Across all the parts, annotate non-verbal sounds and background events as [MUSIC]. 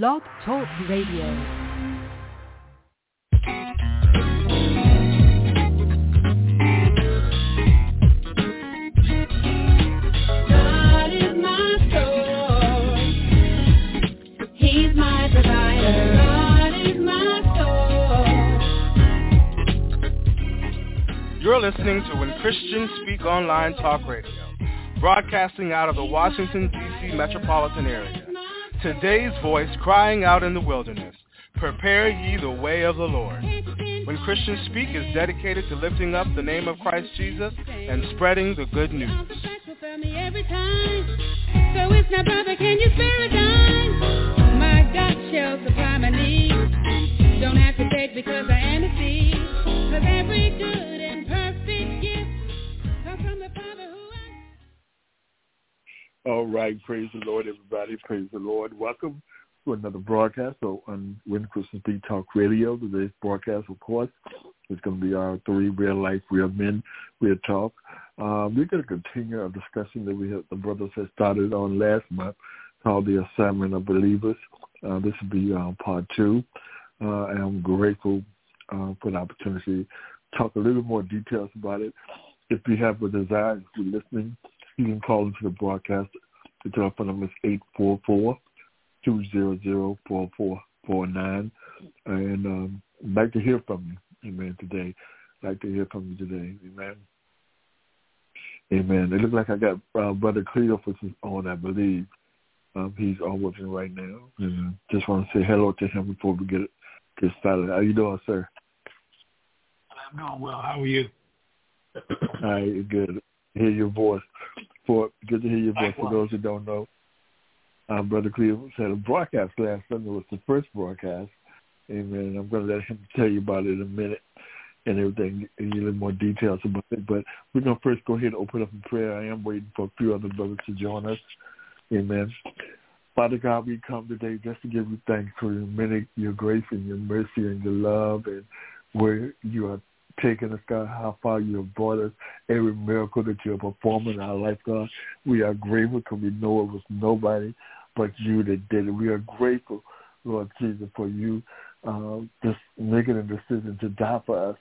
Blog Talk Radio. God is my source. He's my provider. God is my source. You're listening to When Christians Speak Online Talk Radio, broadcasting out of the Washington, D.C. metropolitan area. Today's voice crying out in the wilderness, prepare ye the way of the Lord. When Christians Speak is dedicated to lifting up the name of Christ Jesus and spreading the good news. So it's brother, can you spare a dime? My God shall supply my needs. Don't have to beg because I All right, praise the Lord, everybody. Praise the Lord. Welcome to another broadcast so on When Christians Speak Talk Radio. Today's broadcast, of course, is going to be R3 real life, real men, real talk. Uh, we're going to continue our discussion that we have, the brothers had started on last month called The Assignment of Believers. Uh, this will be uh, part two. Uh, and I'm grateful uh, for the opportunity to talk a little more details about it. If you have a desire, if you're listening, you can call into the broadcast. The telephone number is 844-200-4449. And um, I'd like to hear from you, amen, today. I'd like to hear from you today, amen. Amen. It looks like I got uh, Brother Cleophas on, I believe. Um, he's on with me right now. Uh, just want to say hello to him before we get get started. How you doing, sir? I'm doing well. How are you? All right, good. Hear your voice. For good to hear your voice. For those who don't know, um, Brother Cleveland had a broadcast last Sunday. It was the first broadcast. Amen. I'm going to let him tell you about it in a minute and everything, and a little more details about it. But we're going to first go ahead and open up in prayer. I am waiting for a few other brothers to join us. Amen. Father God, we come today just to give you thanks for your many, your grace and your mercy and your love and where you are taking us, God, how far you have brought us, every miracle that you have performed in our life, God. We are grateful because we know it was nobody but you that did it. We are grateful, Lord Jesus, for you uh, just making a decision to die for us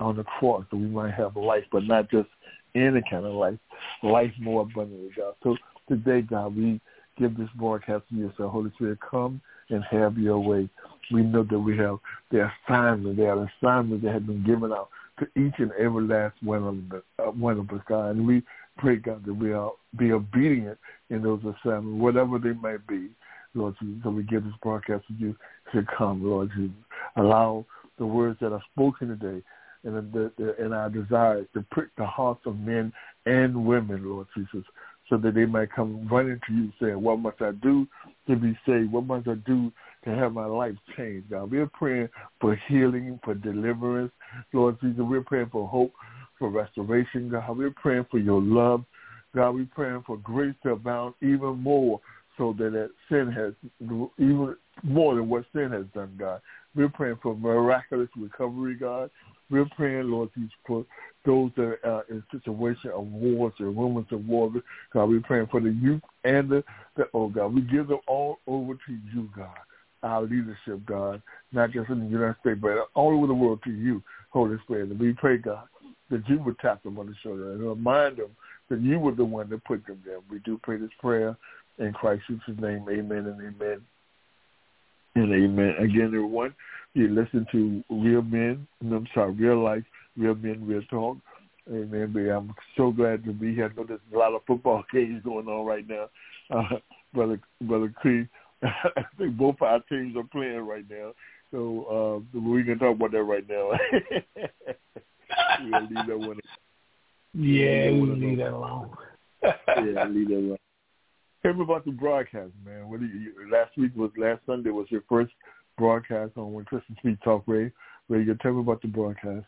on the cross so we might have life, but not just any kind of life, life more abundantly, God. So today, God, we give this broadcast to you. So Holy Spirit, come and have your way. We know that we have the assignment, there are assignments that have been given out to each and every last one of the, uh, one of us, God. And we pray, God, that we are be obedient in those assignments, whatever they might be, Lord Jesus. So we give this broadcast to you to come, Lord Jesus. Allow the words that are spoken today and the, the, and our desires to prick the hearts of men and women, Lord Jesus, so that they might come running to you saying, what must I do to be saved? What must I do to have my life changed, God? We're praying for healing, for deliverance, Lord Jesus. We're praying for hope, for restoration, God. We're praying for your love. God, we're praying for grace to abound even more so that, that sin has, even more than what sin has done, God. We're praying for miraculous recovery, God. We're praying, Lord Jesus, for those that are in situation of wars and rumors of war. God, we're praying for the youth and the, the oh God. We give them all over to you, God. Our leadership, God, not just in the United States, but all over the world to you, Holy Spirit. And we pray, God, that you would tap them on the shoulder and remind them that you were the one that put them there. We do pray this prayer in Christ Jesus' name. Amen and amen. And amen. Again, everyone, you listen to Real Men, I'm sorry, Real Life, Real Men, Real Talk. Amen. But I'm so glad to be here. I know there's a lot of football [LAUGHS] games going on right now. Uh, Brother Brother Cree, [LAUGHS] I think both our teams are playing right now. So uh, we can talk about that right now. [LAUGHS] Yeah, we'll leave that one. Yeah, we leave that alone. yeah, leave that alone. Tell me about the broadcast, man. What you, last week was last Sunday was your first broadcast on When Christians Speak Talk Radio. Radio. Tell me about the broadcast.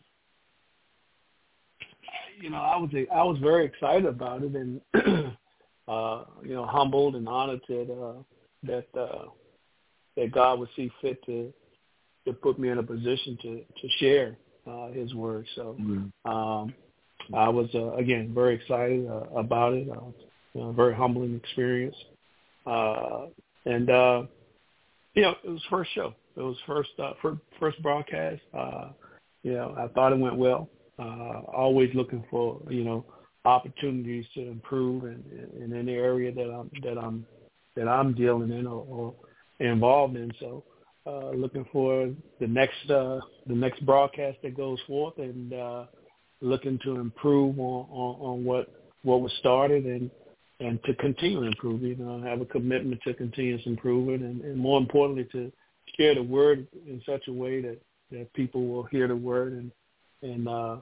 You know, I was I was very excited about it, and [CLEARS THROAT] uh, you know, humbled and honored that uh, that uh, that God would see fit to to put me in a position to to share uh, His word. So Mm-hmm. um, I was uh, again very excited uh, about it. Uh, know, very humbling experience, uh, and uh, you know, it was first show. It was first uh, first, first broadcast. Uh, you know, I thought it went well. Uh, always looking for you know opportunities to improve in, in any area that I'm that I'm that I'm dealing in or, or involved in. So, uh, looking for the next uh, the next broadcast that goes forth and uh, looking to improve on, on, on what what was started and and to continue improving. You know, have a commitment to continuous improvement, and, and more importantly, to share the word in such a way that that people will hear the word and and uh,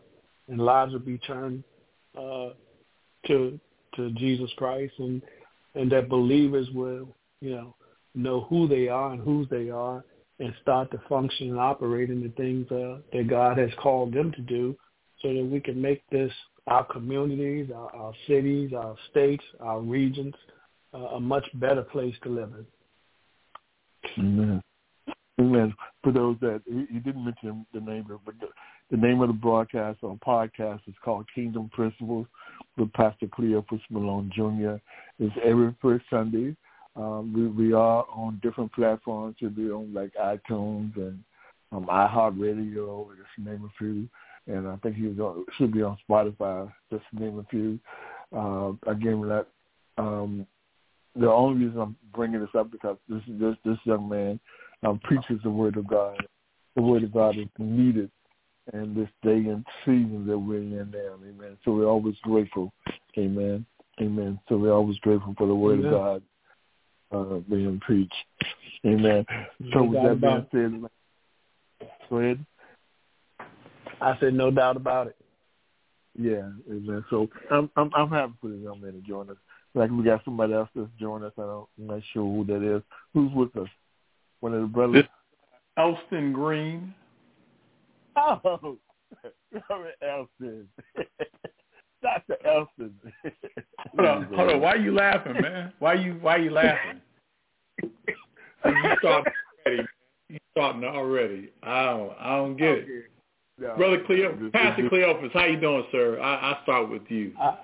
and lives will be turned uh, to to Jesus Christ, and and that believers will you know know who they are and whose they are, and start to function and operate in the things uh, that God has called them to do, so that we can make this our communities, our, our cities, our states, our regions, uh, a much better place to live in. Amen. Amen. For those that he didn't mention the name of, but the, the name of the broadcast or podcast is called Kingdom Principles with Pastor Cleophas Malone Jr. It's every first Sunday. Um, we, we are on different platforms. We'll be on like iTunes and um, iHeartRadio, just name a few and I think he was on, should be on Spotify, just to name a few. Uh, again, that um, the only reason I'm bringing this up because this this this young man um, preaches the word of God. The word of God is needed in this day and season that we're in now. Amen. So we're always grateful. Amen. Amen. So we're always grateful for the word Amen. of God uh, being preached. Amen. So with that being said, go ahead. I said, no doubt about it. Yeah, amen. So I'm I'm I'm happy for this young man to join us. Like we got somebody else that's joining us. I don't, I'm not sure who that is. Who's with us? One of the brothers. Elston Green. Oh, Elston. Dr. Elston. hold on, hold on. Why are you laughing, man? Why are you Why are you laughing? [LAUGHS] you starting already. You starting already. I don't. I don't get it. No, Brother Cleo, Pastor Cleophas, how you doing, sir? I, I start with you. I,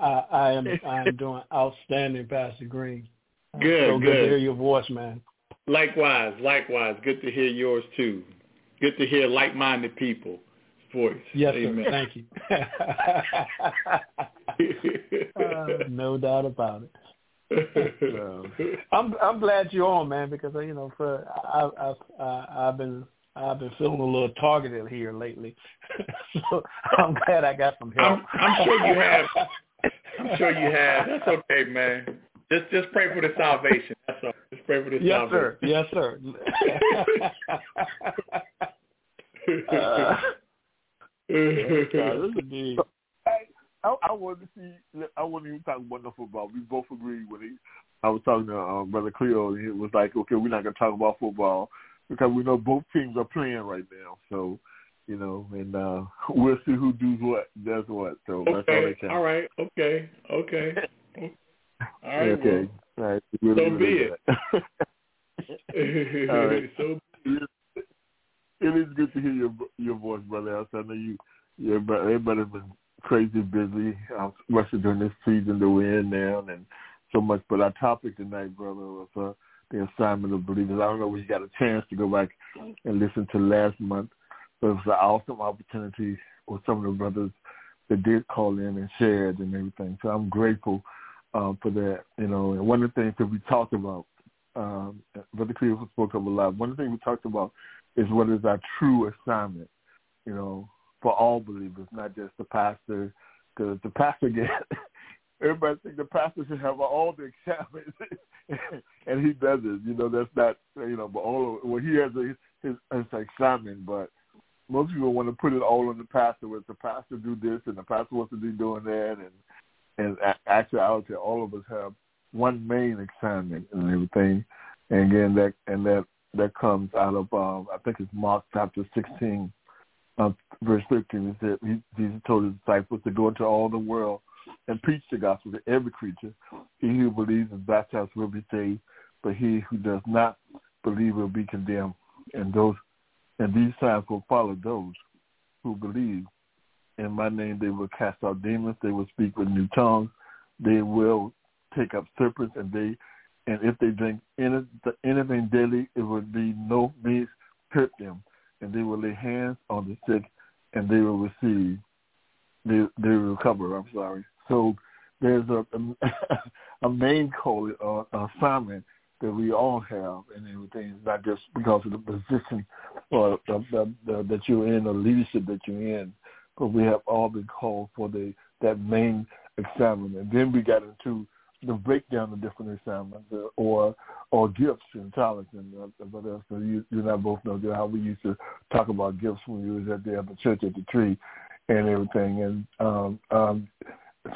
I, I am I am doing outstanding, Pastor Green. [LAUGHS] Good, so good. good to hear your voice, man. Likewise, likewise. Good to hear yours too. Good to hear like-minded people voice. Yes, Amen. sir. Thank you. [LAUGHS] [LAUGHS] uh, no doubt about it. I'm I'm glad you're on, man, because you know, for I, I've I've been I've been feeling a little targeted here lately, [LAUGHS] so I'm glad I got some help. I'm, I'm sure you have. I'm sure you have. That's [LAUGHS] okay, man. Just just pray for the salvation. That's all. Just pray for the yes, salvation. Sir. Yes, sir. [LAUGHS] uh, I, I want to see. I want to even talk about the football. We both agreed when he. I was talking to um, Brother Cleo, and he was like, "Okay, we're not going to talk about football because we know both teams are playing right now. So, you know, and uh [LAUGHS] we'll see who does what, does what. So okay. that's all they can. All right. Okay. Okay. [LAUGHS] All right. Okay. Well, all right. Really [LAUGHS] so be it. all right. So it is good to hear your your voice, brother. I know you. you everybody's been crazy busy, uh, especially during this season that we're in now, and so much. But our topic tonight, brother, was uh, the assignment of believers. I don't know if you got a chance to go back and listen to last month, but it was an awesome opportunity with some of the brothers that did call in and shared and everything. So I'm grateful um, for that. You know, and one of the things that we talked about, um, Brother Cleveland spoke up a lot. One of the things we talked about is what is our true assignment. You know, for all believers, not just the pastor, because the pastor [LAUGHS] gets everybody think the pastor should have all the examples, [LAUGHS] and he doesn't. You know, that's not you know, but all of, well, he has a, his his examen, but most people want to put it all on the pastor. With the pastor do this, and the pastor wants to be doing that, and and actuality, all of us have one main assignment and everything. And again, that and that that comes out of um, I think it's Mark chapter sixteen, uh, verse fifteen. It said he, Jesus told his disciples to go into all the world and preach the gospel to every creature. He who believes and baptized will be saved, but he who does not believe will be condemned. And those and these signs will follow those who believe. In my name they will cast out demons, they will speak with new tongues, they will take up serpents and they and if they drink any, anything daily, it would be no means hurt them, and they will lay hands on the sick, and they will receive, they they will recover. I'm sorry. So there's a a, [LAUGHS] a main call uh, assignment that we all have and everything. Not just because of the position or that you're in or leadership that you're in, but we have all been called for the that main assignment. And then we got into the breakdown of different assignments uh, or or gifts and talents and uh, what else. So you, you and I both know how we used to talk about gifts when we was at the, at the church at the tree and everything. And um, um,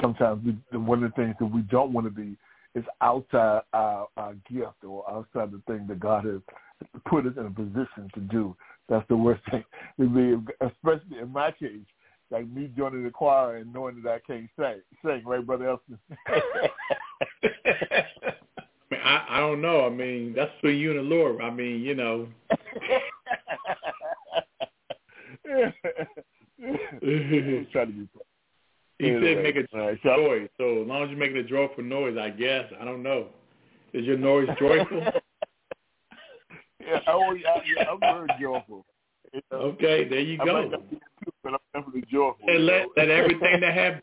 sometimes we, one of the things that we don't want to be is outside our, our gift or outside the thing that God has put us in a position to do. That's the worst [LAUGHS] thing. Especially in my case, like me joining the choir and knowing that I can't sing, sing right, Brother Elston? [LAUGHS] I, I don't know. I mean, that's for you and the Lord. I mean, you know. [LAUGHS] try to be he anyway, said make a right, so noise. So as long as you're making a joyful noise, I guess. I don't know. Is your noise joyful? [LAUGHS] yeah, oh yeah, yeah, I'm very joyful. You know? Okay, there you go. Too, but I'm definitely joyful. And let let everything that have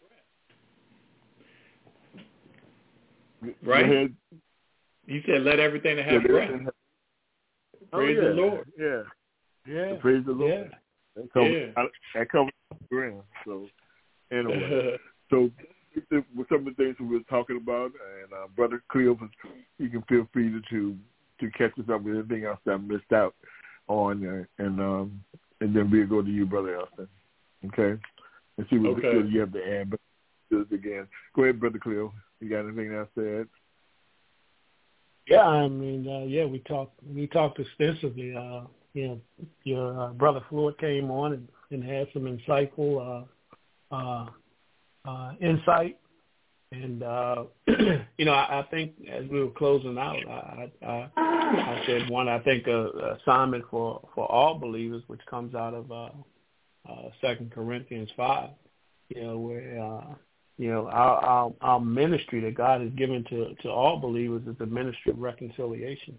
right. You said let everything that have breath. Have... Oh, praise oh, yeah. the Lord. Yeah. Yeah. Praise the Lord. Yeah. That covers, yeah. that covers the ground. So Anyway, [LAUGHS] so with some of the things we were talking about, and uh, Brother Cleo, you can feel free to, to to catch us up with anything else that I missed out on, uh, and um, and then we'll go to you, Brother Elston. Okay, and see what okay. you have to add. But do this again. Go ahead, Brother Cleo. You got anything else to add? Yeah, I mean, uh, yeah, we talked we talked extensively. Uh, you know, your uh, brother Floyd came on and, and had some insightful uh, uh, uh, insight. And uh, [CLEARS THROAT] you know, I, I think as we were closing out, I, I, I said one. I think a, a assignment for for all believers, which comes out of uh, uh, Second Corinthians five. You know, where uh, you know our, our our ministry that God has given to to all believers is the ministry of reconciliation.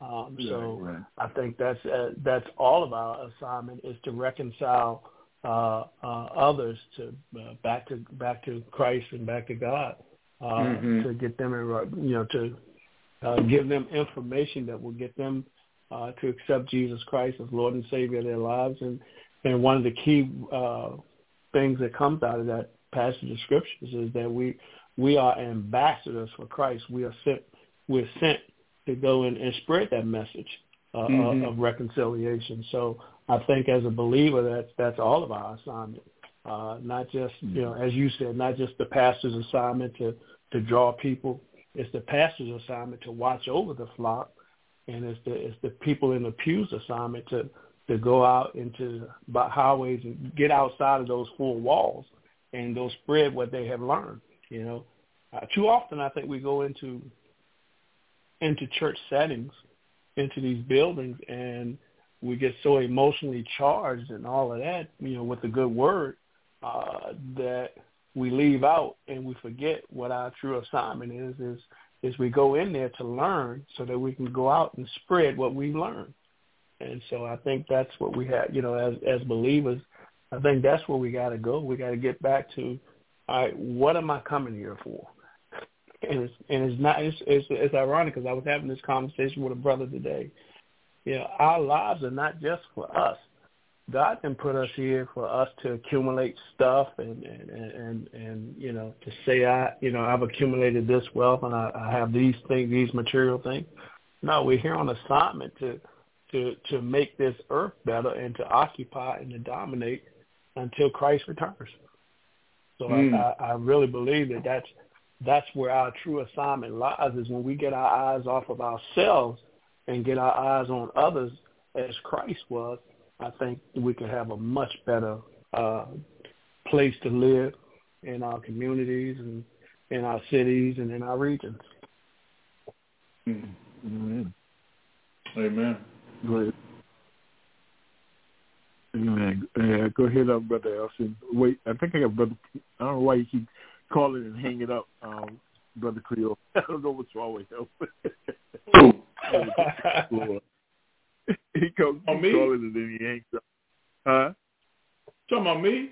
Um, so right, right. I think that's uh, that's all of our assignment is to reconcile uh, uh, others to uh, back to back to Christ and back to God uh, mm-hmm. to get them in, you know to uh, give them information that will get them uh, to accept Jesus Christ as Lord and Savior of their lives and and one of the key uh, things that comes out of that passage of scriptures is that we we are ambassadors for Christ. We are sent we're sent to go and, and spread that message uh, mm-hmm. of reconciliation. So I think as a believer, that's that's all of our assignment. Uh, not just you know, as you said, not just the pastor's assignment to to draw people. It's the pastor's assignment to watch over the flock, and it's the it's the people in the pews assignment to to go out into the highways and get outside of those four walls and go spread what they have learned. You know, uh, too often I think we go into into church settings, into these buildings, and we get so emotionally charged and all of that, you know, with the good word, uh, that we leave out and we forget what our true assignment is, is, is we go in there to learn so that we can go out and spread what we learned. And so I think that's what we have, you know, as, as believers, I think that's where we got to go. We got to get back to, all right, what am I coming here for? And it's, and it's not, it's, it's, it's ironic because I was having this conversation with a brother today you know, our lives are not just for us. God can put us here for us to accumulate stuff and and and and you know to say I you know I've accumulated this wealth and I, I have these things these material things. No, we're here on assignment to to to make this earth better and to occupy and to dominate until Christ returns. So mm. I, I really believe that that's that's where our true assignment lies is when we get our eyes off of ourselves and get our eyes on others as Christ was, I think we could have a much better uh, place to live in our communities and in our cities and in our regions. Mm-hmm. Amen. Go ahead. Amen. Uh, go ahead, up, Brother Elston. Wait, I think I got Brother. I don't know why you keep calling and hanging up. Um, Brother Cleo. [LAUGHS] I don't know what's wrong with him. [LAUGHS] he comes On me? calling and then he hangs up. Huh? Talking about me?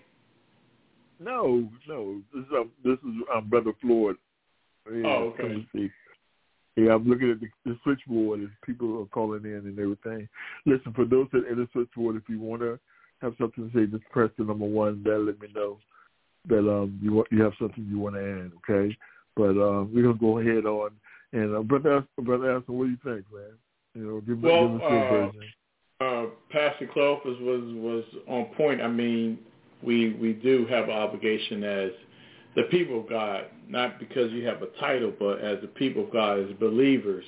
No, no. This is um, this is um, Brother Floyd. Yeah, Oh, okay. let me see. Yeah, I'm looking at the, the switchboard and people are calling in and everything. Listen, for those that in the switchboard, if you want to have something to say, just press the number one. That'll let me know that um you want you have something you want to add. Okay, but uh, we're gonna go ahead on and uh, brother brother Aston, what do you think, man? You know, give, Well, give us your uh, version. Uh, Pastor Cleophas was was on point. I mean, we we do have an obligation as the people of God, not because you have a title, but as the people of God, as believers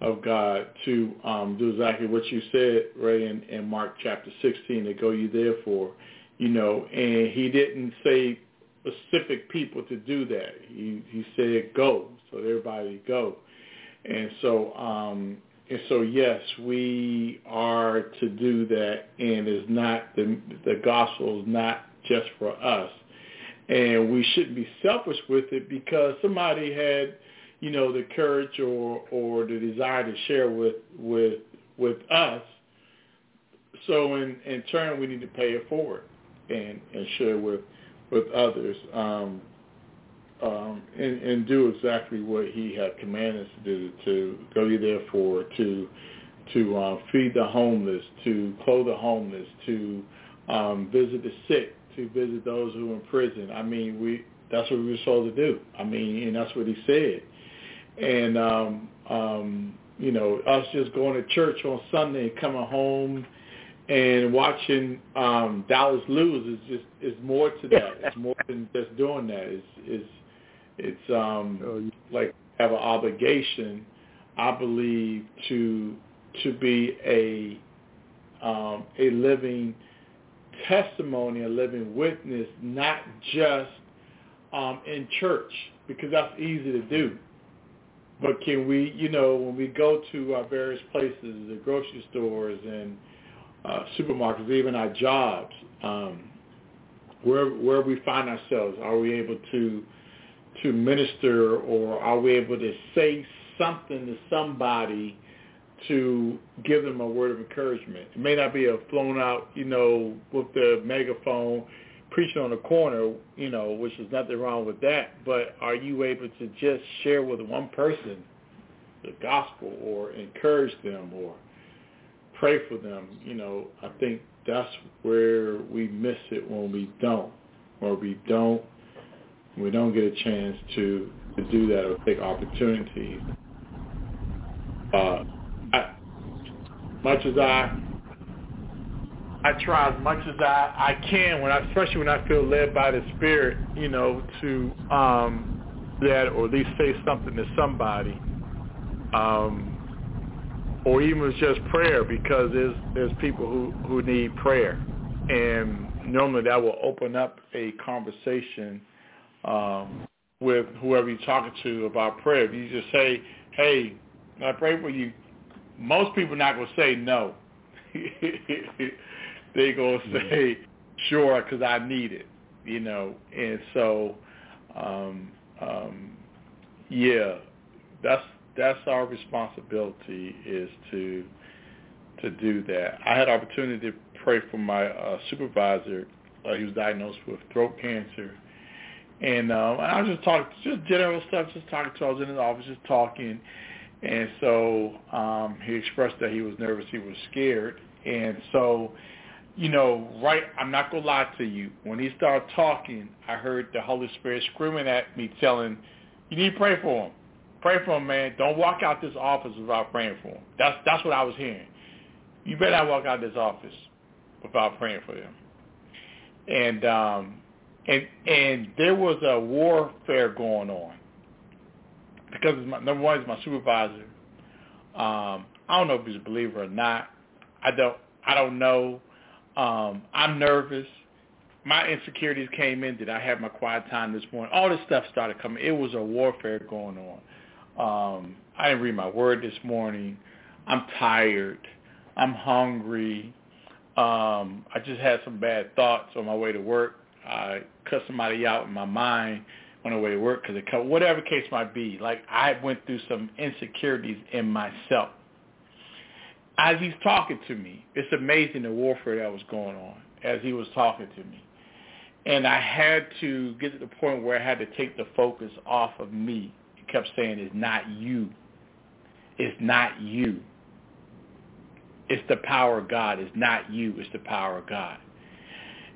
of God, to um, do exactly what you said right in, in Mark chapter 16, to go you therefore, you know, and he didn't say specific people to do that. He, he said go, so everybody go. And so, um, and so, yes, we are to do that, and it's not the the gospel is not just for us, and we shouldn't be selfish with it because somebody had, you know, the courage or or the desire to share with with with us. So in in turn, we need to pay it forward and and share with with others. Um, um, and, and do exactly what he had commanded us to do, to go ye therefore, to to uh, feed the homeless, to clothe the homeless, to um, visit the sick, to visit those who are in prison. I mean, we that's what we were supposed to do. I mean, and that's what he said. And um, um, you know, us just going to church on Sunday and coming home and watching um, Dallas lose is just is more to that. It's more than just doing that. It's it's it's um Oh, like have an obligation, I believe, to to be a um, a living testimony, a living witness, not just um, in church, because that's easy to do. But can we, you know, when we go to our various places, the grocery stores and uh, supermarkets, even our jobs, um, where where we find ourselves, are we able to to minister or are we able to say something to somebody to give them a word of encouragement? It may not be a flown out, you know, with the megaphone preaching on the corner, you know, which is nothing wrong with that, but are you able to just share with one person the gospel or encourage them or pray for them? You know, I think that's where we miss it when we don't, or we don't we don't get a chance to, to do that or take opportunities. Uh, I, much as I I try as much as I, I can when I especially when I feel led by the Spirit, you know, to um that or at least say something to somebody. Um or even it's just prayer because there's there's people who, who need prayer. And normally that will open up a conversation um, with whoever you're talking to about prayer. If you just say, "Hey, I pray for you," most people not gonna say no. [LAUGHS] they gonna say, "Sure," because I need it, you know. And so, um, um, yeah, that's that's our responsibility is to to do that. I had opportunity to pray for my uh, supervisor. Uh, he was diagnosed with throat cancer and um, I was just talking, just general stuff, just talking to. I was in his office, just talking, and so um, he expressed that he was nervous, he was scared, and so, you know, right. I'm not gonna lie to you. When he started talking, I heard the Holy Spirit screaming at me, telling, "You need to pray for him. Pray for him, man. Don't walk out this office without praying for him." That's that's what I was hearing. You better not walk out this office without praying for him. And um, and and there was a warfare going on because my, number one is my supervisor. Um, I don't know if he's a believer or not. I don't. I don't know. Um, I'm nervous. My insecurities came in. Did I have my quiet time this morning? All this stuff started coming. It was a warfare going on. Um, I didn't read my word this morning. I'm tired. I'm hungry. Um, I just had some bad thoughts on my way to work. I cut somebody out in my mind on the way to work because it whatever case might be. Like I went through some insecurities in myself. As he's talking to me, it's amazing the warfare that was going on as he was talking to me. And I had to get to the point where I had to take the focus off of me. Kept saying, it's not you. It's not you. It's the power of God. It's not you. It's the power of God.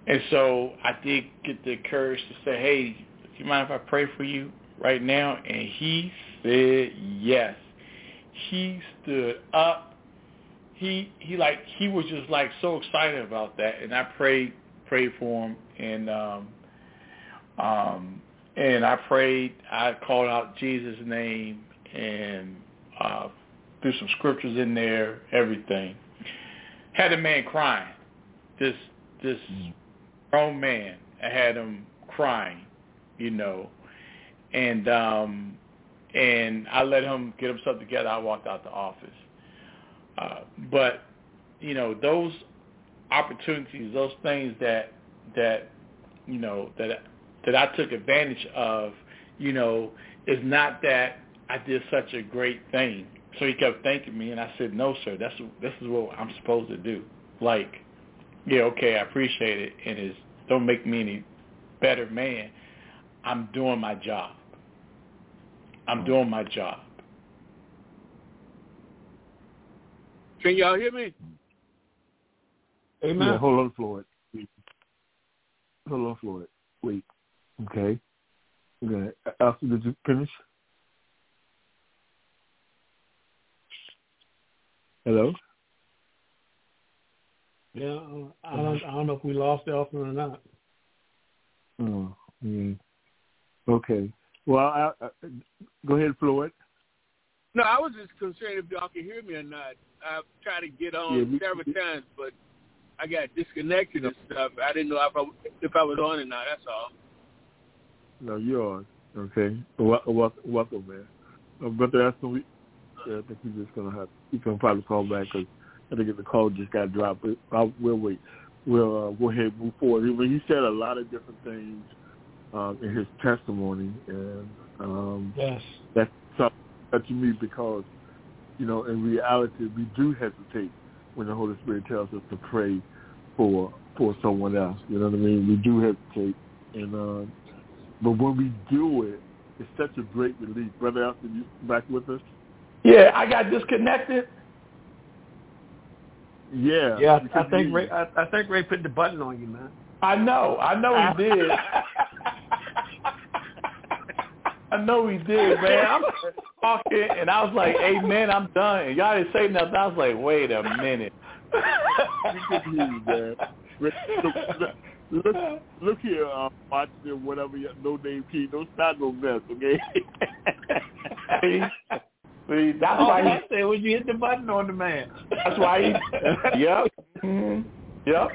And so I did get the courage to say, hey, do you mind if I pray for you right now? And he said yes. He stood up. He he like he was just like so excited about that, and I prayed prayed for him, and um, um, and I prayed. I called out Jesus' name and uh, threw some scriptures in there, everything. Had a man crying. This this grown man. I had him crying, you know, and um, and I let him get himself together. I walked out the office. Uh, but you know those opportunities, those things that that you know that that I took advantage of, you know, is not that I did such a great thing. So he kept thanking me, and I said, "No, sir. That's this is what I'm supposed to do. Like, yeah, okay, I appreciate it, and it's don't make me any better man. I'm doing my job. I'm mm-hmm. doing my job." Can y'all hear me? Amen. Yeah, hold on, Floyd. Hold on, Floyd. Wait. Okay. Okay. Uh, After did you finish? Hello. Yeah, I don't. I uh-huh. don't know if we lost Elston or not. Oh, yeah. Okay. Well, I, I, go ahead, Floyd. No, I was just concerned if y'all could hear me or not. I've tried to get on yeah, several times, but I got disconnected and stuff. I didn't know if I if I was on or not. That's all. No, you're on. Okay. Welcome, welcome man. Uh, Brother Aston, we, yeah, I think we're just gonna have you can probably call back because I think the call just got dropped. But I'll, we'll wait. We'll uh, go ahead and move forward. He, he said a lot of different things um, in his testimony, and um, yes, that's something that to me because you know in reality we do hesitate when the Holy Spirit tells us to pray for for someone else. You know what I mean? We do hesitate, and uh, but when we do it, it's such a great relief. Brother Alston, you back with us? Yeah, I got disconnected. Yeah, yeah. I think Ray, I, I think Ray put the button on you, man. I know, I know he did. [LAUGHS] I know he did, man. I'm talking, and I was like, "Hey, man, I'm done." And y'all didn't say nothing. I was like, "Wait a minute." [LAUGHS] look, [LAUGHS] look, look here, uh, watch them, whatever, no name key, don't start no mess, okay? [LAUGHS] See, see, that's oh, why he said when you hit the button on the man. That's why he. [LAUGHS] yep. Mm-hmm. Yep.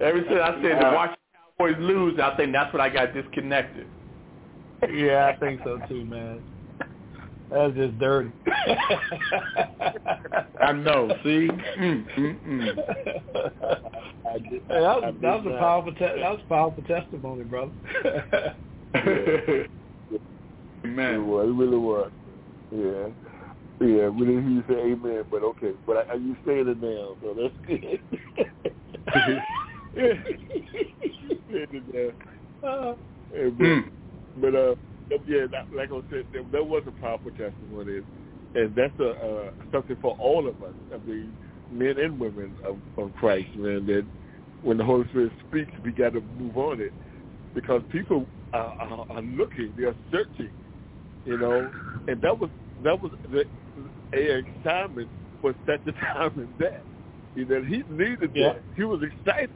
Ever since I said to watch Cowboys lose, I think that's when I got disconnected. Yeah, I think so too, man. That's just dirty. [LAUGHS] I know. See, mm, mm, mm. Hey, that was, that was a powerful. Te- that was a powerful testimony, brother. [LAUGHS] Amen. It was. It really was. Yeah. Yeah, we didn't hear you say amen, but okay. But I, you saying it now, so that's good. [LAUGHS] saying it now. Uh, hey, but, but uh, yeah, that, like I said, that, that was a powerful testimony, and that's a uh, something for all of us. I mean, men and women of, of Christ, man. That when the Holy Spirit speaks, we got to move on it because people are, are, are looking, they are searching, you know. And that was that was the a assignment for such a time as that. You know, he needed yeah. that. He was excited.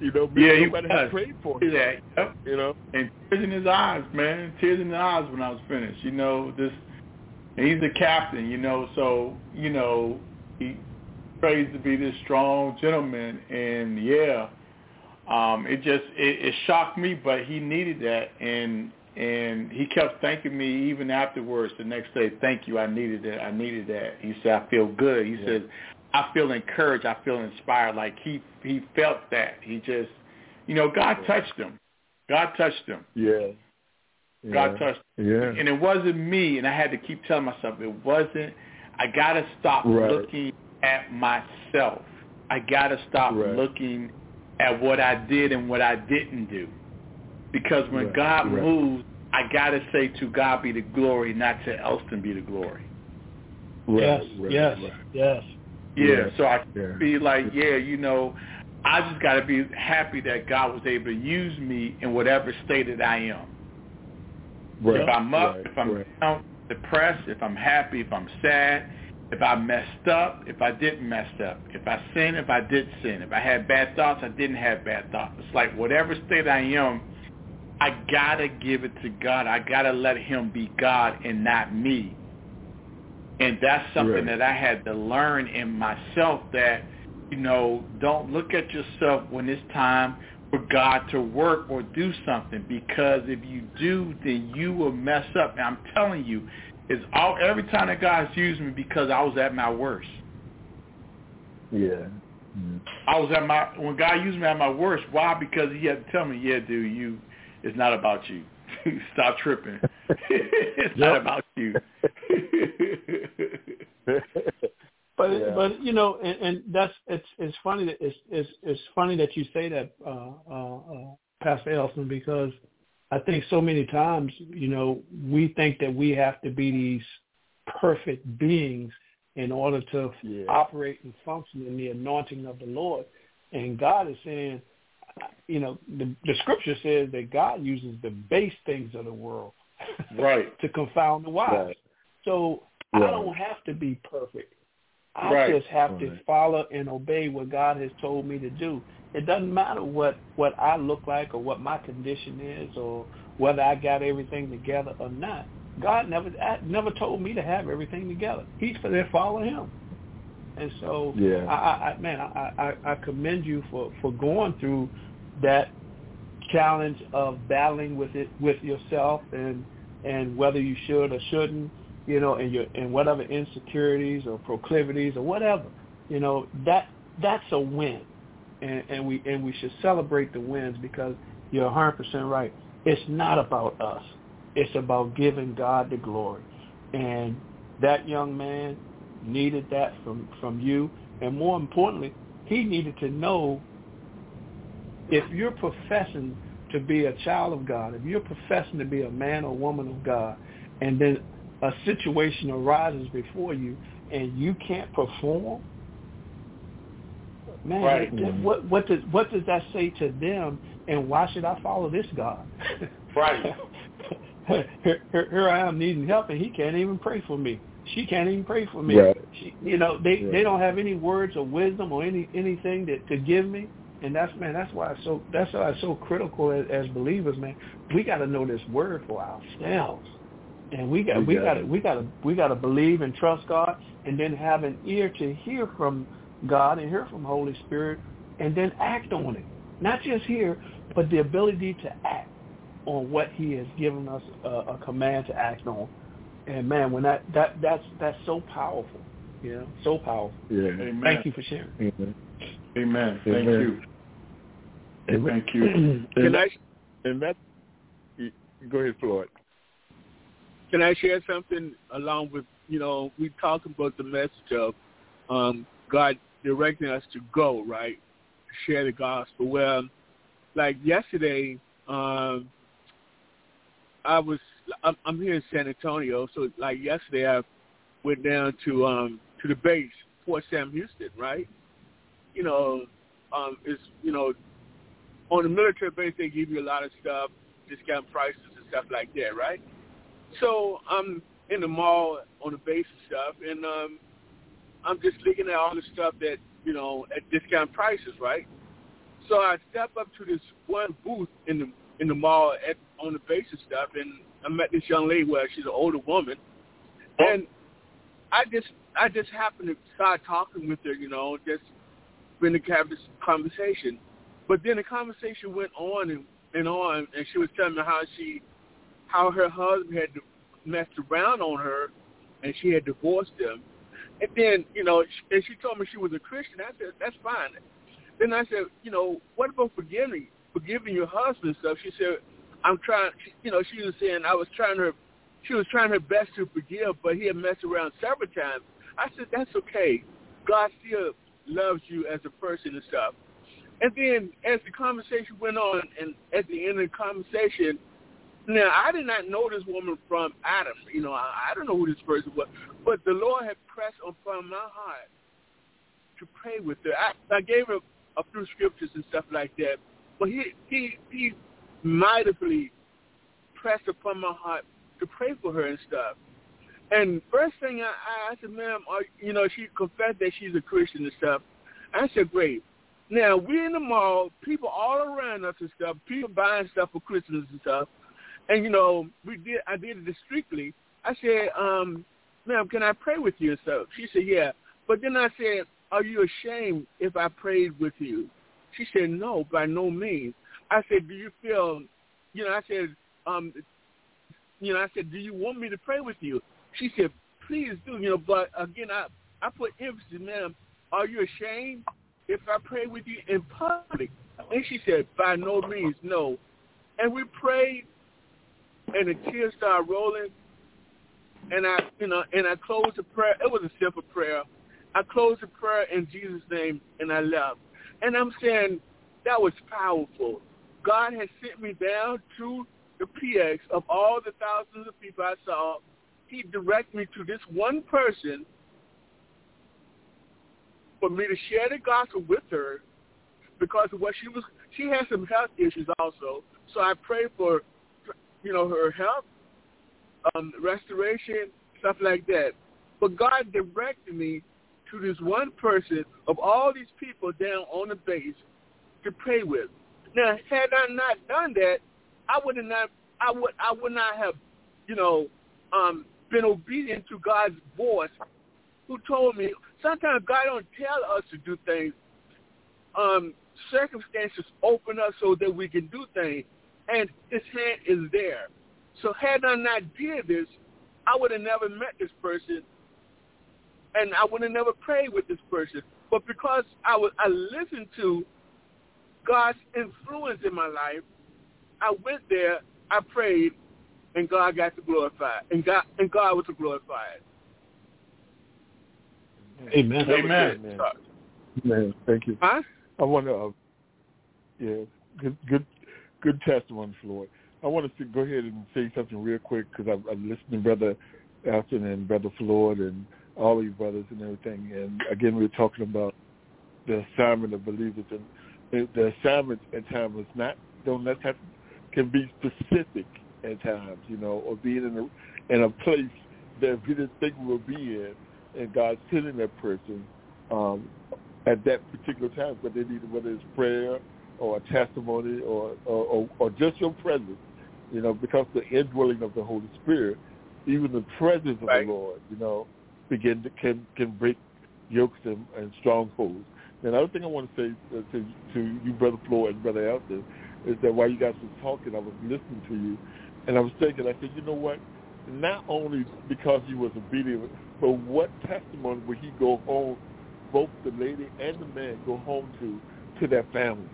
You know, yeah, nobody had prayed for him. Yeah, yep. You know, and tears in his eyes, man. Tears in his eyes when I was finished. You know, this. And he's the captain. You know, so you know he prays to be this strong gentleman, and yeah, um, it just it, it shocked me, but he needed that, and and he kept thanking me even afterwards. The next day, thank you, I needed that, I needed that. He said, I feel good. He yeah. said, I feel encouraged. I feel inspired. Like he he felt that. He just, you know, God touched him. God touched him. Yeah. Yeah. God touched me. Yeah. And it wasn't me, and I had to keep telling myself it wasn't. I got to stop right. looking at myself. I got to stop right. looking at what I did and what I didn't do. Because when right. God moves, I got to say to God be the glory, not to Elston be the glory. yes, yes, yes. Yeah, so I yeah. be like, yeah, you know, I just got to be happy that God was able to use me in whatever state that I am. Right. If I'm up, right. if I'm right. down, depressed, if I'm happy, if I'm sad, if I messed up, if I didn't mess up, if I sinned, if I did sin, if I had bad thoughts, I didn't have bad thoughts. It's like whatever state I am, I gotta give it to God. I gotta let Him be God and not me. And that's something right. that I had to learn in myself that, you know, don't look at yourself when it's time for God to work or do something because if you do, then you will mess up. And I'm telling you, it's all every time that God's used me because I was at my worst. Yeah. Mm-hmm. I was at my when God used me at my worst. Why? Because He had to tell me, yeah, dude, you, it's not about you. [LAUGHS] Stop tripping. [LAUGHS] it's not about you. [LAUGHS] but yeah. but you know, and, and that's it's it's funny that it's it's it's funny that you say that, uh, uh, uh, Pastor Elston, because I think so many times, you know, we think that we have to be these perfect beings in order to yeah. operate and function in the anointing of the Lord. And God is saying, you know, the, the scripture says that God uses the base things of the world right [LAUGHS] to confound the wise. Right. So right. I don't have to be perfect. I right. just have right. to follow and obey what God has told me to do. It doesn't matter what what I look like or what my condition is or whether I got everything together or not. God never never told me to have everything together. He's for said follow Him. And so, yeah. I, I, man, I, I, I commend you for, for going through that challenge of battling with it with yourself and and whether you should or shouldn't, you know, and your and whatever insecurities or proclivities or whatever, you know, that that's a win, and, and we and we should celebrate the wins because you're 100 percent right. It's not about us. It's about giving God the glory, and that young man needed that from from you, and more importantly, he needed to know if you're professing to be a child of God, if you're professing to be a man or woman of God, and then a situation arises before you and you can't perform, man, right. what what does what does that say to them? And why should I follow this God? Right. [LAUGHS] here, here, here I am needing help, and he can't even pray for me. She can't even pray for me. Right. She, you know, they Right. they don't have any words of wisdom or any anything that to give me. And that's man, that's why it's so that's why it's so critical as, as believers, man. We got to know this word for ourselves, and we got We got to we got to we got to believe and trust God, and then have an ear to hear from God and hear from Holy Spirit, and then act on it. Not just hear, but the ability to act on what He has given us a, a command to act on. And man, when that that that's that's so powerful, you know, so powerful. Yeah. Amen. Thank you for sharing. Amen. Amen. Thank Amen. you. Amen. Thank you. [CLEARS THROAT] Can I and that, go ahead, Floyd. can I share something along with you know we talking about the message of um, God directing us to go right, share the gospel. Well, like yesterday, um, I was I'm, I'm here in San Antonio, so like yesterday I went down to um to the base, Fort Sam Houston, right? You know, um, it's you know on the military base they give you a lot of stuff, discount prices and stuff like that, right? So I'm in the mall on the base and stuff, and um, I'm just looking at all the stuff that you know at discount prices, right? So I step up to this one booth in the in the mall at on the base and stuff, and I met this young lady. Well, she's an older woman, oh. and I just I just happened to start talking with her, you know, just been to have this conversation. But then the conversation went on and, and on, and she was telling me how she, how her husband had messed around on her, and she had divorced him. And then, you know, and she told me she was a Christian. I said, that's fine. Then I said, you know, what about forgiving, forgiving your husband and stuff? She said, I'm trying. You know, she was saying I was trying her. She was trying her best to forgive, but he had messed around several times. I said that's okay. God still loves you as a person and stuff. And then as the conversation went on, and at the end of the conversation, now I did not know this woman from Adam. You know, I, I don't know who this person was, but the Lord had pressed upon my heart to pray with her. I, I gave her a few scriptures and stuff like that, but he he he mightily pressed upon my heart to pray for her and stuff. And first thing I, I said, ma'am, you know, she confessed that she's a Christian and stuff. I said, great. Now we're in the mall, people all around us and stuff, people buying stuff for Christmas and stuff. And you know, we did I did it discreetly. I said, um, ma'am, can I pray with you and stuff? She said, yeah. But then I said, are you ashamed if I prayed with you? She said, no, by no means. I said, do you feel, you know, I said, um, you know, I said, do you want me to pray with you? She said, please do, you know, but again, I, I put emphasis, ma'am, are you ashamed if I pray with you in public? And she said, by no means, no. And we prayed, and the tears started rolling, and I, you know, and I closed the prayer. It was a simple prayer. I closed the prayer in Jesus' name, and I left. And I'm saying that was powerful. God has sent me down to the PX of all the thousands of people I saw he directed me to this one person for me to share the gospel with her because of what she was she had some health issues also. So I prayed for you know, her health, um, restoration, stuff like that. But God directed me to this one person of all these people down on the base to pray with. Now, had I not done that, I would not I would I would not have, you know, um, been obedient to God's voice who told me sometimes God don't tell us to do things. Um, circumstances open up so that we can do things, and His hand is there. So had I not did this, I would have never met this person, and I would have never prayed with this person. But because I was, I listened to God's influence in my life, I went there, I prayed, and God got to glorify, and God and God was glorified. Amen. Amen. Amen. Amen. Thank you. Huh? I want to, uh, yeah, good, good, good testimony, Floyd. I want to go ahead and say something real quick because I've, I've listened to Brother Elston and Brother Floyd and all of you brothers and everything. And again, we are talking about the assignment of believers, and the, the assignment at times not don't let have can be specific at times, you know, or being in a in a place that we didn't think we would be in, and God sending that person um, at that particular time, but they needed whether it's prayer or a testimony or or, or or just your presence, you know, because the indwelling of the Holy Spirit, even the presence of right. the Lord, you know, begin to can can break yokes and, and strongholds. And the other thing I want to say uh, to, to you, Brother Floyd and Brother Elston, is that while you guys were talking, I was listening to you, and I was thinking, I said, you know what? Not only because he was obedient, but what testimony would he go home, both the lady and the man go home to, to their families?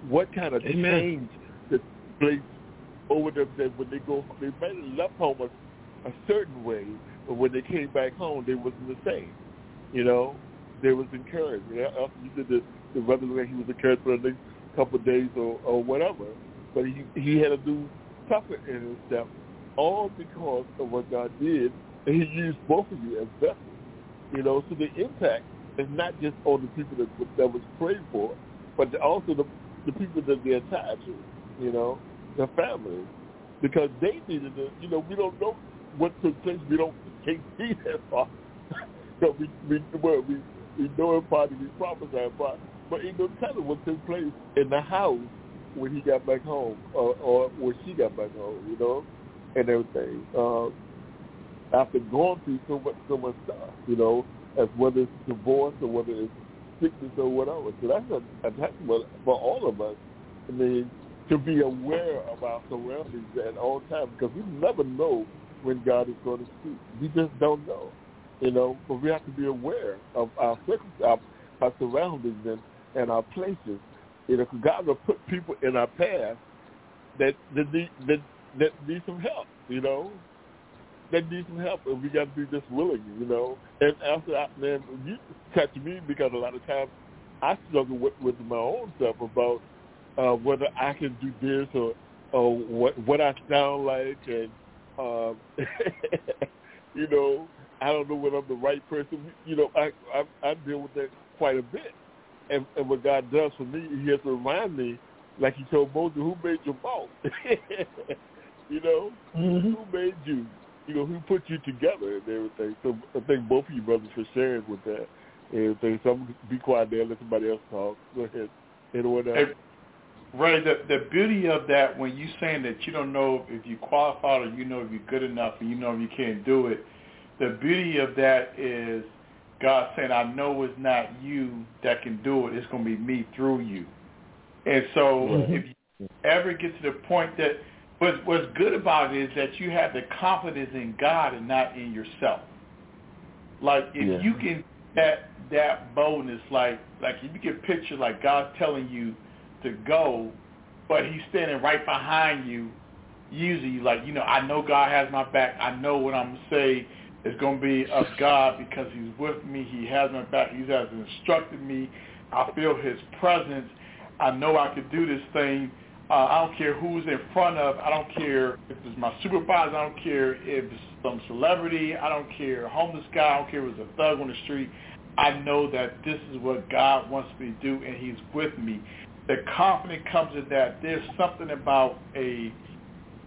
What kind of Amen. change took place over them that when they go, they might have left home a, a certain way, but when they came back home, they wasn't the same. You know, they was encouraged. You know, you did the, the brother, he was encouraged for the next couple of days or, or whatever, but he he had to do tougher in his step, all because of what God did, and He used both of you as vessels. You know, so the impact is not just on the people that that was prayed for, but also the the people that they're tied to. You know, their families, because they needed to. You know, we don't know what took place. We don't can't see that far. [LAUGHS] so we we well, we we know part we prophesy part, but ain't no telling what took place in the house when he got back home or, or when she got back home, you know, and everything. Um, after going through so much, so much stuff, you know, as whether it's divorce or whether it's sickness or whatever. So that's a, a testament for all of us. I mean, to be aware of our surroundings at all times because we never know when God is going to speak. We just don't know, you know. But we have to be aware of our our, our surroundings and, and our places you know, 'cause God will put people in our path that that need that that need some help, you know, that need some help, and we got to be just willing, you know. And after that, man, you catch me because a lot of times I struggle with with my own stuff about uh, whether I can do this or or what what I sound like, and um, [LAUGHS] you know, I don't know whether I'm the right person. You know, I I, I deal with that quite a bit. And, and what God does for me, He has to remind me, like He told Moses, "Who made your mouth?" [LAUGHS] you know, mm-hmm. who made you? You know, who put you together and everything. So I thank both of you brothers for sharing with that and everything. So I'm gonna be quiet there, let somebody else talk. Go ahead. Anyone else? Hey, Right. The the beauty of that when you saying that you don't know if you qualified or you know if you're good enough and you know if you can't do it, the beauty of that is God saying, I know it's not you that can do it. It's going to be me through you. And so mm-hmm. if you ever get to the point that what's, what's good about it is that you have the confidence in God and not in yourself. Like if yeah. you can that that boldness, like like if you can picture like God's telling you to go, but he's standing right behind you. Usually, like you know, I know God has my back. I know what I'm gonna say is going to be of God because He's with me. He has my back. He has instructed me. I feel His presence. I know I can do this thing. Uh, I don't care who's in front of. I don't care if it's my supervisor. I don't care if it's some celebrity. I don't care homeless guy. I don't care if it's a thug on the street. I know that this is what God wants me to do, and He's with me. The confidence comes in that there's something about a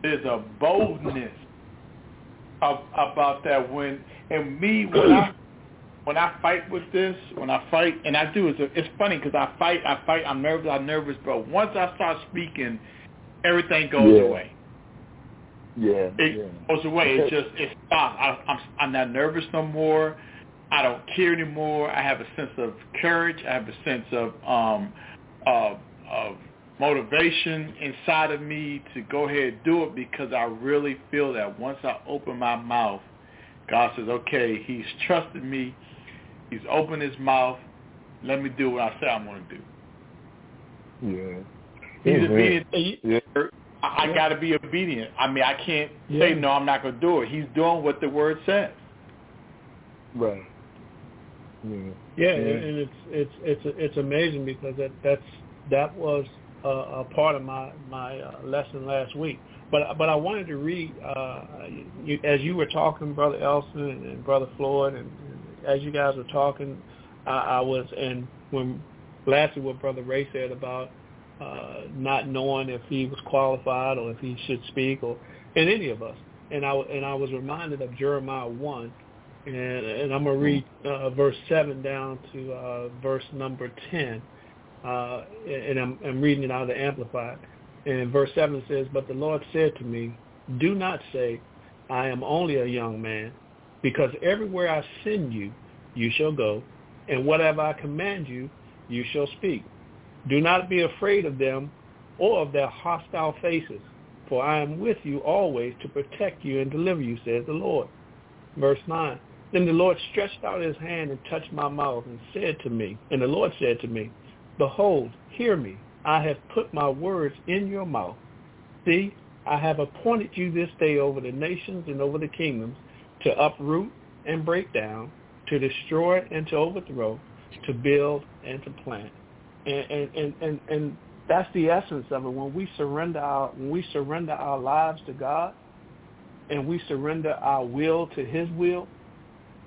there's a boldness of, about that when and me when I [CLEARS THROAT] when I fight with this, when I fight, and I do, it's, it's funny because I fight, I fight, I'm nervous, I'm nervous, but once I start speaking, everything goes yeah. away. Yeah, it yeah. goes away. It [LAUGHS] just it stops. I, I'm I'm not nervous no more. I don't care anymore. I have a sense of courage. I have a sense of um, of of motivation inside of me to go ahead and do it because I really feel that once I open my mouth, God says, okay, he's trusted me. He's opened his mouth. Let me do what I say I'm going to do. Yeah. He's mm-hmm. obedient. Yeah. I, I got to be obedient. I mean, I can't yeah. say, no, I'm not going to do it. He's doing what the word says. Right. Yeah. Yeah, and it's it's it's it's amazing because that that's that was a, a part of my my uh, lesson last week. But but I wanted to read uh, you, as you were talking, Brother Elston and, and Brother Floyd, and, and as you guys were talking, I, I was and when lastly what Brother Ray said about uh, not knowing if he was qualified or if he should speak or in any of us, and I and I was reminded of Jeremiah one, and and I'm gonna read uh, verse seven down to uh, verse number ten uh, and I'm, I'm reading it out of the Amplified. And verse 7 says, But the Lord said to me, Do not say, I am only a young man, because everywhere I send you, you shall go, and whatever I command you, you shall speak. Do not be afraid of them or of their hostile faces, for I am with you always to protect you and deliver you, says the Lord. Verse 9, Then the Lord stretched out his hand and touched my mouth and said to me, and the Lord said to me, Behold, hear me. I have put my words in your mouth. See, I have appointed you this day over the nations and over the kingdoms to uproot and break down, to destroy and to overthrow, to build and to plant. And and, and, and, and that's the essence of it. When we surrender our when we surrender our lives to God and we surrender our will to his will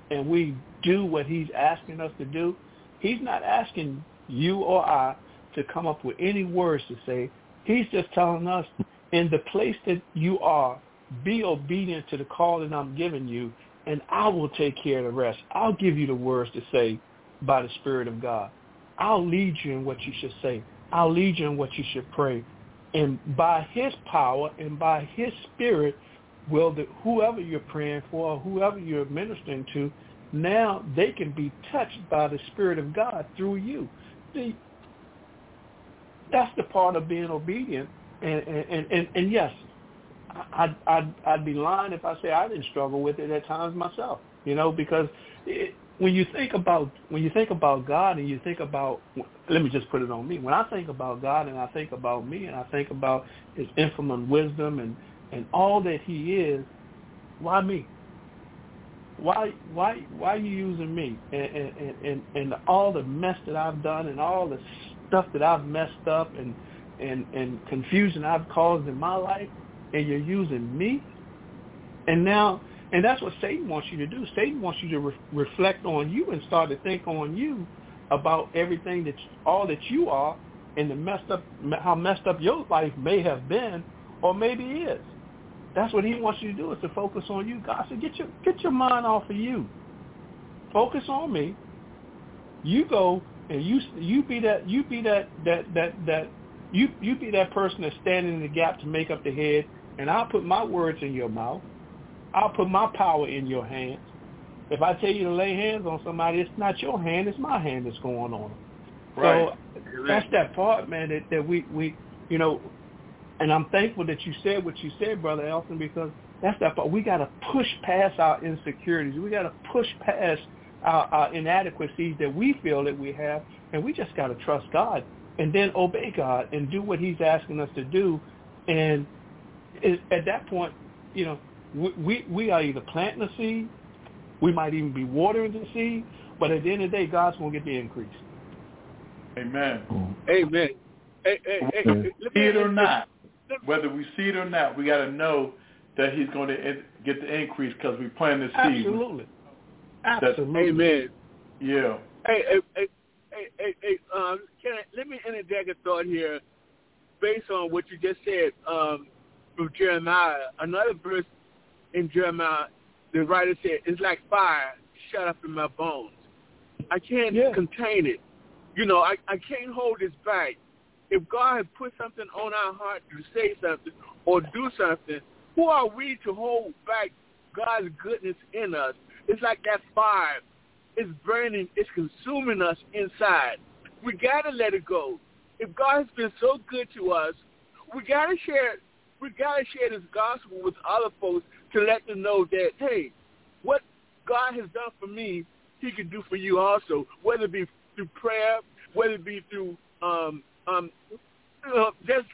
and we do what he's asking us to do, he's not asking you or I, to come up with any words to say. He's just telling us, in the place that you are, be obedient to the call that I'm giving you, and I will take care of the rest. I'll give you the words to say by the Spirit of God. I'll lead you in what you should say. I'll lead you in what you should pray. And by his power and by his spirit, will the, whoever you're praying for, whoever you're ministering to, now they can be touched by the Spirit of God through you see, that's the part of being obedient. And and and, and yes, I'd, I'd I'd be lying if I say I didn't struggle with it at times myself. You know, because it, when you think about when you think about God and you think about let me just put it on me. When I think about God and I think about me and I think about his infinite wisdom and and all that he is, why me? Why why why are you using me? And and, and and all the mess that I've done and all the stuff that I've messed up and and and confusion I've caused in my life and you're using me? And now and that's what Satan wants you to do. Satan wants you to re- reflect on you and start to think on you about everything that all that you are and the messed up how messed up your life may have been or maybe is. That's what he wants you to do is to focus on you. God said, get your get your mind off of you. Focus on me. You go and you you be that you be that that that that you you be that person that's standing in the gap to make up the head, and I'll put my words in your mouth. I'll put my power in your hands. If I tell you to lay hands on somebody, it's not your hand, it's my hand that's going on them. Right. So that's that part, man, that, that we, we, you know, and I'm thankful that you said what you said, Brother Elston, because that's that part. We got to push past our insecurities. We got to push past our, our inadequacies that we feel that we have, and we just got to trust God and then obey God and do what he's asking us to do. And at that point, you know, we, we are either planting the seed, we might even be watering the seed, but at the end of the day, God's going to get the increase. Amen. Amen. Hey, hey, hey, see it or not, whether we see it or not, we got to know that He's going to get the increase because we plant the seed. Absolutely. Absolutely. Amen. Yeah. Hey, hey, hey, hey, hey, hey um, can I, let me interject a thought here, based on what you just said um, from Jeremiah. Another verse in Jeremiah, the writer said, it's like fire shut up in my bones. I can't Yeah. contain it. You know, I, I can't hold this back. If God has put something on our heart to say something or do something, who are we to hold back God's goodness in us? It's like that fire. It's burning. It's consuming us inside. We got to let it go. If God has been so good to us, we got to share we got to share this gospel with other folks to let them know that, hey, what God has done for me, he can do for you also, whether it be through prayer, whether it be through um, um, uh, just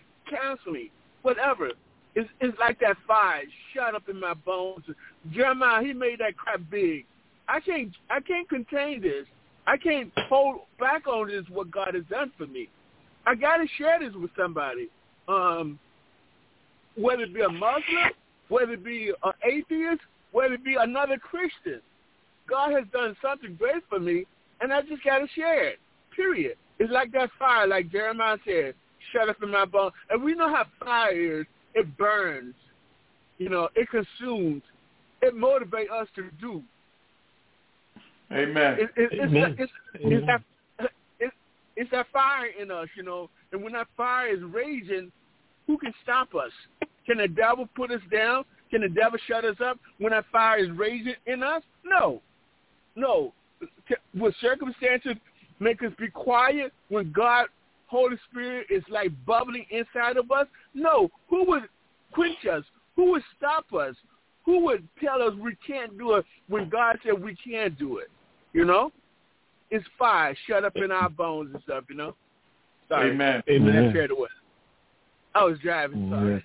me. whatever. It's, it's like that fire shut up in my bones. Jeremiah, he made that crap big. I can't, I can't contain this. I can't hold back on this. What God has done for me. I got to share this with somebody. Um, whether it be a Muslim, whether it be an atheist, whether it be another Christian. God has done something great for me, and I just got to share it, period. It's like that fire, like Jeremiah said, shut up in my bones. And we know how fire is. It burns. You know, it consumes. It motivates us to do. Amen. It, it, it's, Amen. It's, Amen. it's, that, it's, it's that fire in us, you know. And when that fire is raging, who can stop us? Can the devil put us down? Can the devil shut us up when that fire is raging in us? No. No. Will circumstances make us be quiet when God, Holy Spirit, is like bubbling inside of us? No. Who would quench us? Who would stop us? Who would tell us we can't do it when God said we can do it? You know? It's fire shut up in our bones and stuff, you know? Sorry. Amen. Amen. Amen. I shared. I was driving, sorry.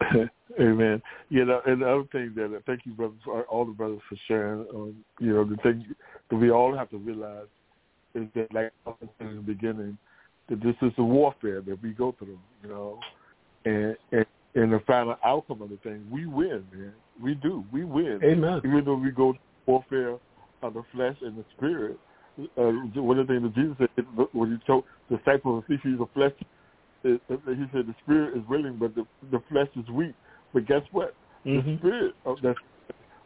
[LAUGHS] Amen. You know, and the other thing that uh, thank you, brothers, all the brothers for sharing. Um, you know, the thing that we all have to realize is that, like I was saying in the beginning, that this is a warfare that we go through. You know, and and, and the final outcome of the thing, we win, man. We do. We win. Amen. Even though we go warfare of the flesh and the spirit. Uh, one of the things that Jesus said when he told disciples to see the flesh it, he said the spirit is willing, but the the flesh is weak. But guess what? Mhm. The spirit of that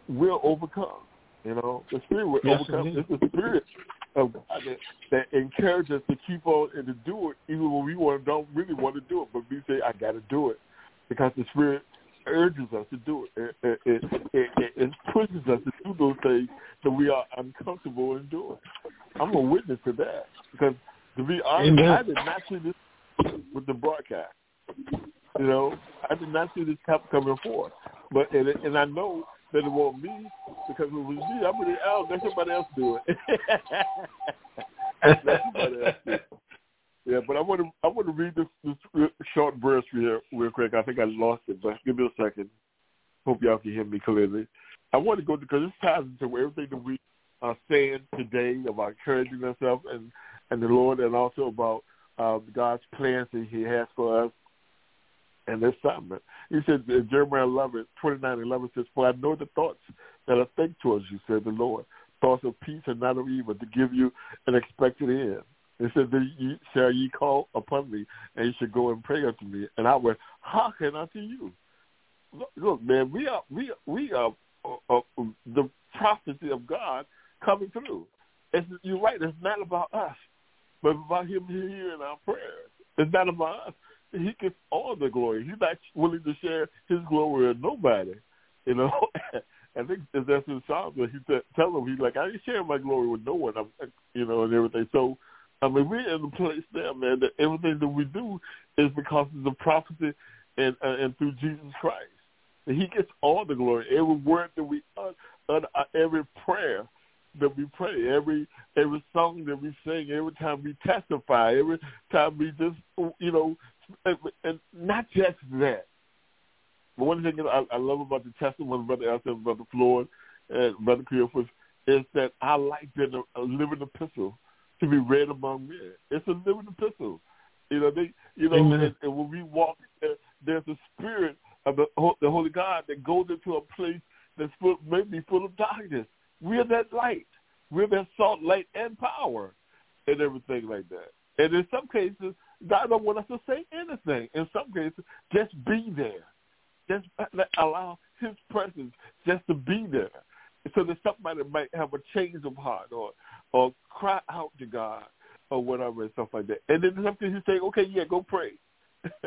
will overcome. You know, the spirit will Yes, overcome. indeed. It's the spirit of God that, that encourages us to keep on and to do it, even when we want don't really want to do it, but we say I got to do it because the spirit urges us to do it. It, it, it, it, it pushes us to do those things that we are uncomfortable in doing. I'm a witness to that because to be honest, Amen. I did not see this with the broadcast. You know, I did not see this coming forth, but and, and I know they didn't want me because it was me. I'm really out. Let somebody else do it. [LAUGHS] Let somebody else do it. Yeah, but I want to I want to read this, this short verse here real quick. I think I lost it, but give me a second. Hope y'all can hear me clearly. I want to go because this ties into everything that we are saying today about encouraging ourselves and and the Lord, and also about uh, God's plans that He has for us and the assignment. He said in Jeremiah 11, 29, 11 says, For I know the thoughts that I think towards you, said the Lord, thoughts of peace and not of evil, to give you an expected end. It said, then ye, shall ye call upon me, and you should go and pray unto me, and I will hearken unto you. Look, look man, we are we we are uh, uh, the prophecy of God coming through. It's, you're right. It's not about us, but about Him hearing our prayers. It's not about us. He gets all the glory. He's not willing to share His glory with nobody. You know, [LAUGHS] I think that's in Psalms he said, tell him he's like, I ain't sharing my glory with no one. I'm, you know, and everything. So I mean, we're in a place now, man, that everything that we do is because of the prophecy and uh, and through Jesus Christ. And he gets all the glory. Every word that we utter, utter, uh, every prayer that we pray, every every song that we sing, every time we testify, every time we just, you know, and, and not just that. But one thing I, I love about the testimony of Brother Elston Brother Floyd and Brother Cleophas is that I like a, a living epistle to be read among men. It's a living epistle. You know, they, you know, and, and when we walk, there, there's a spirit of the, the Holy God that goes into a place that's full, maybe full of darkness. We're that light. We're that salt, light, and power, and everything like that. And in some cases, God don't want us to say anything. In some cases, just be there. Just allow His presence just to be there, so that somebody might have a change of heart or or cry out to God or whatever and stuff like that. And then sometimes you say, okay, yeah, go pray. [LAUGHS]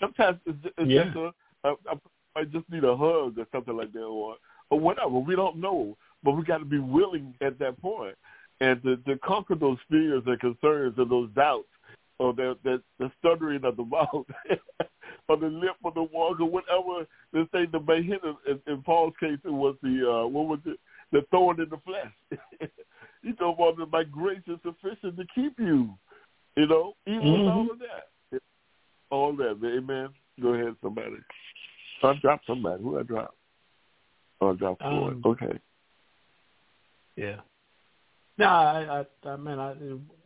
sometimes it's, it's yeah. just a, a, a, I just need a hug or something like that or or whatever. We don't know, but we got to be willing at that point and to, to conquer those fears and concerns and those doubts or the the, the stuttering of the [LAUGHS] mouth or the lip of the walk or whatever the thing that may hit in, in Paul's case it was the uh what was it the thorn in the flesh you know, them my grace is sufficient to keep you. You know, even mm-hmm. with all of that. All that, amen. Go ahead, somebody. I dropped somebody. Who I dropped? Oh, I dropped um, Okay. Yeah. No, I, I, I mean, I,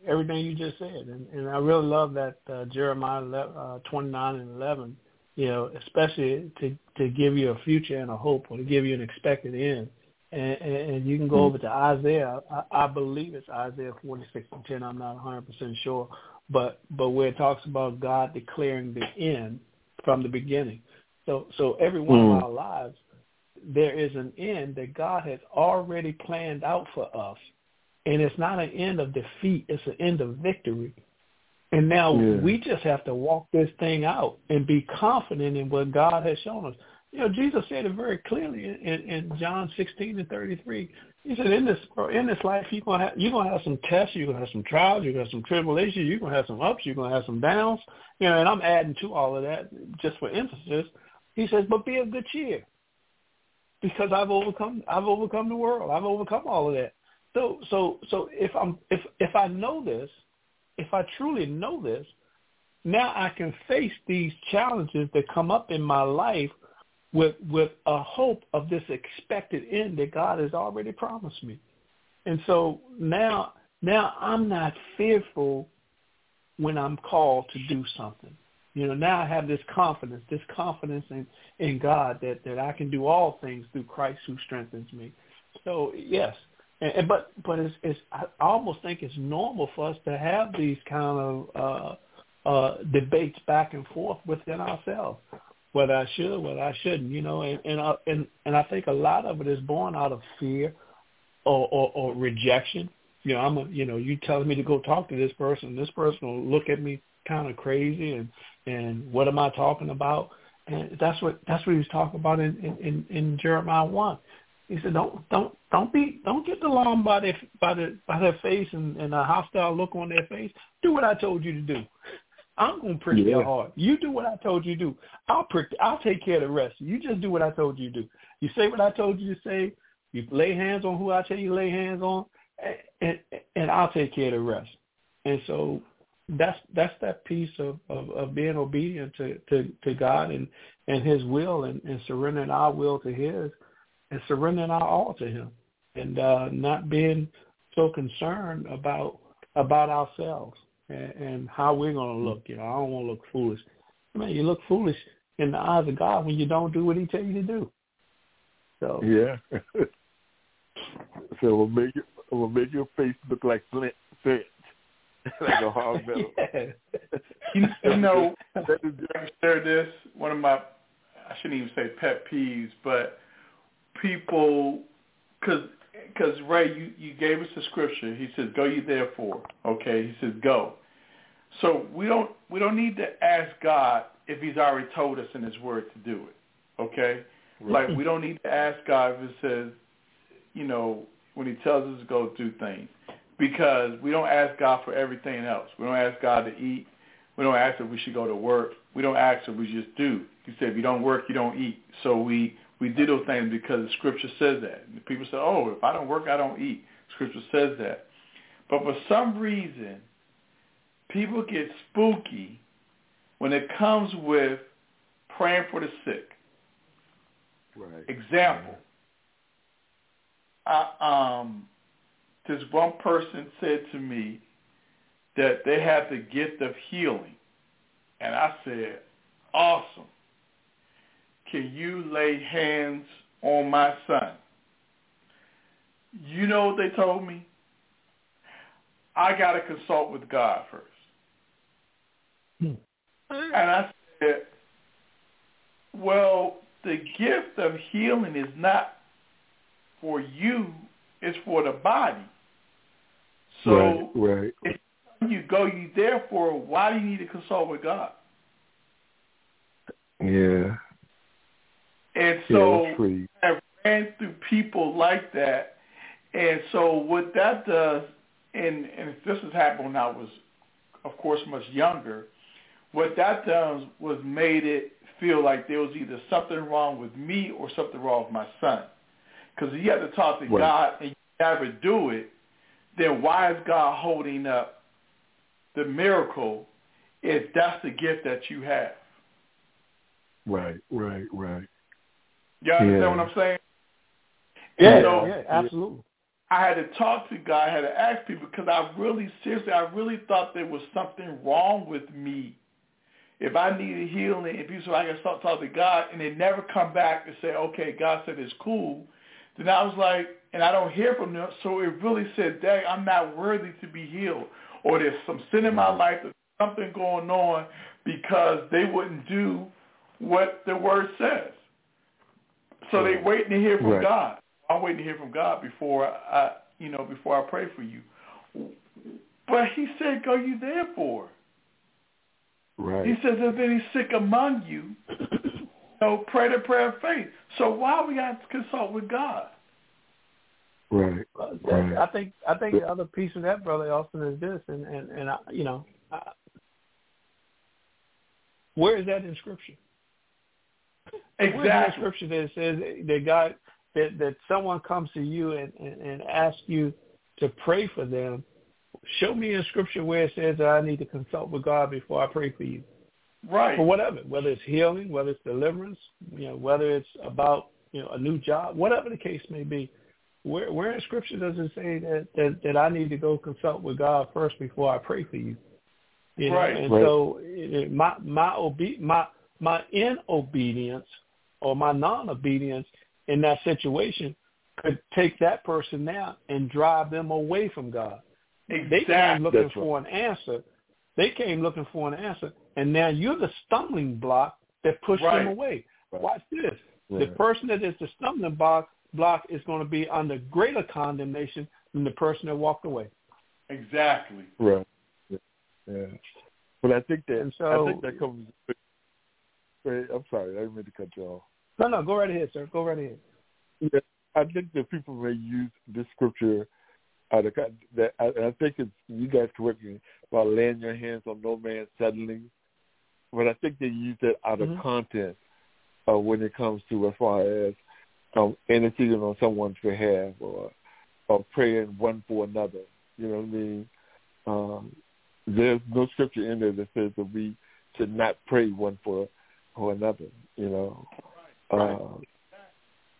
everything you just said, and, and I really love that uh, Jeremiah 11, uh, 29 and 11. You know, especially to to give you a future and a hope, or to give you an expected end and, and you can go over to Isaiah. I, I believe it's Isaiah 46 and 10. I'm not 100% sure, but but where it talks about God declaring the end from the beginning. So so every one mm. of our lives, there is an end that God has already planned out for us, and it's not an end of defeat; it's an end of victory. And now yeah. we just have to walk this thing out and be confident in what God has shown us. You know, Jesus said it very clearly in, in John 16 and 33. He said, in this in this life, you're gonna have you're gonna have some tests, you're gonna have some trials, you're gonna have some tribulations, you're gonna have some ups, you're gonna have some downs. You know, and I'm adding to all of that just for emphasis. He says, but be of good cheer, because I've overcome I've overcome the world. I've overcome all of that. So so so if I'm if if I know this, if I truly know this, now I can face these challenges that come up in my life with with a hope of this expected end that God has already promised me. And so now now I'm not fearful when I'm called to do something. You know, now I have this confidence, this confidence in, in God that, that I can do all things through Christ who strengthens me. So yes, and, and but but it's, it's I almost think it's normal for us to have these kind of uh, uh, debates back and forth within ourselves whether I should, whether I shouldn't, you know, and and I, and and I think a lot of it is born out of fear or, or, or rejection. You know, I'm a, you know, you telling me to go talk to this person, this person will look at me kind of crazy, and and what am I talking about? And that's what that's what he was talking about in in, in Jeremiah one. He said, "Don't don't don't be don't get alarmed by their by the by their face and, and a hostile look on their face. Do what I told you to do. I'm gonna prick yeah. your heart. You do what I told you to do. I'll prick. I'll take care of the rest. You just do what I told you to do. You say what I told you to say. You lay hands on who I tell you to lay hands on, and, and, and I'll take care of the rest. And so that's that's that piece of, of, of being obedient to, to, to God and, and his will and, and surrendering our will to his and surrendering our all to him and uh, not being so concerned about about ourselves and, and how we're going to look. You know, I don't want to look foolish. I mean, you look foolish in the eyes of God when you don't do what He tell you to do. So yeah. [LAUGHS] so we'll make it. We'll make your face look like flint, flint, [LAUGHS] like a hard [LAUGHS] metal. yeah. you, you know, I share this. One of my, I shouldn't even say pet peeves, but people, because because Ray, you, you gave us the scripture. He says, "Go you therefore." Okay, he says, "Go." So we don't we don't need to ask God if He's already told us in His Word to do it. Okay, right. like we don't need to ask God if it says, you know, when He tells us to go do things, because we don't ask God for everything else. We don't ask God to eat. We don't ask if we should go to work. We don't ask if we just do. He said, if you don't work, you don't eat. So we we did those things because the Scripture says that. And people say, oh, if I don't work, I don't eat. Scripture says that. But for some reason, people get spooky when it comes with praying for the sick. Right. Example. I, um, this one person said to me that they had the gift of healing. And I said, awesome. Can you lay hands on my son? You know what they told me? I got to consult with God first. Hmm. And I said, well, the gift of healing is not for you, it's for the body. So right, right. if you go you therefore, why do you need to consult with God? Yeah. And so yeah, I ran through people like that. And so what that does, and, and this has happened when I was, of course, much younger, what that does was made it feel like there was either something wrong with me or something wrong with my son. Because you have to talk to right. God and you never do it, then why is God holding up the miracle if that's the gift that you have? Right, right, right. You understand yeah. what I'm saying? Yeah, so, yeah, absolutely. I had to talk to God. I had to ask people because I really, seriously, I really thought there was something wrong with me if I needed healing and people so I can start talking to God and they never come back and say, okay, God said it's cool, then I was like, and I don't hear from them. So it really said, dang, I'm not worthy to be healed. Or there's some sin in my mm-hmm. life, there's something going on because they wouldn't do what the word says. So they waiting to hear from right. God. I'm waiting to hear from God before I, you know, before I pray for you. But he said, go you therefore. Right. He says, if any sick among you, so pray the prayer of faith. So why we got to consult with God? Right. right. I think I think the other piece of that, brother Elston, is this, and and and I, you know, I, where is that in Scripture? Exactly. Where's in Scripture that says that God that that someone comes to you and and, and asks you to pray for them show me in scripture where it says that I need to consult with God before I pray for you. Right. For whatever, whether it's healing, whether it's deliverance, you know, whether it's about, you know, a new job, whatever the case may be. Where where in scripture does it say that, that, that I need to go consult with God first before I pray for you? You know? right. And right. so it, my my obe- my my inobedience or my non-obedience in that situation could take that person now and drive them away from God. Exactly. They came looking That's for an answer. They came looking for an answer, and now you're the stumbling block that pushed right. them away. Right. Watch this. Right. The person that is the stumbling block block is going to be under greater condemnation than the person that walked away. Exactly. Right. Yeah. But I think that And so- I think that comes. Wait, I'm sorry, I didn't mean to cut you off. No, no, go right ahead, sir. Go right ahead. Yeah, I think that people may use this scripture out of con- that. I, I think it's you guys correct me about laying your hands on no man suddenly, but I think they use that out Mhm. of content uh, when it comes to as far as um, interceding on someone's behalf or or praying one for another. You know what I mean? Um, there's no scripture in there that says that we should not pray one for for another. You know, right. uh,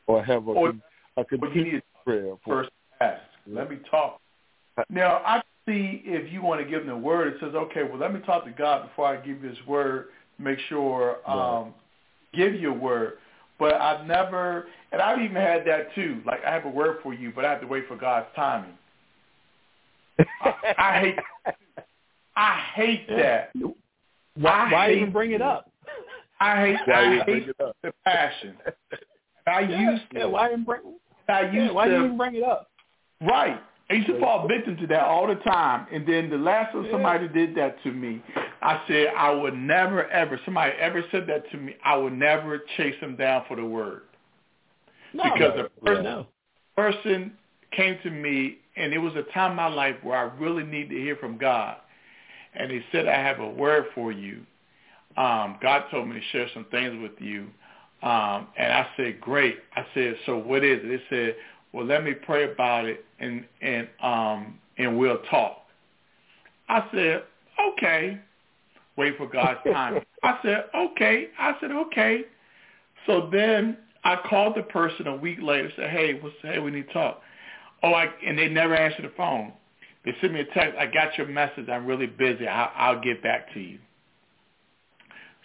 or have a, or, a continued prayer. For, first ask. Let me talk. Now I see if you want to give them the word. It says, okay, well let me talk to God before I give you His word. Make sure um, right. give you a word. But I've never, and I've even had that too. Like I have a word for you, but I have to wait for God's timing. I, I hate, I hate [LAUGHS] that. Why, why hate, even bring it up? I hate, I hate the passion. I yeah, used to. Yeah, why even bring? I used yeah, why to, you even bring it up? Right. I used to fall victim to that all the time. And then the last time somebody did that to me, I said I would never ever, somebody ever said that to me, I would never chase them down for the word. No, because the person, no. person came to me and it was a time in my life where I really needed to hear from God. And he said, I have a word for you. Um, God told me to share some things with you. Um, and I said, great. I said, so what is it? It said, well, let me pray about it and and um and we'll talk. I said, okay. Wait for God's [LAUGHS] time. I said, okay. I said, okay. So then I called the person a week later. Said, hey, what's hey, we need to talk. Oh, I and they never answered the phone. They sent me a text. I got your message. I'm really busy. I'll, I'll get back to you.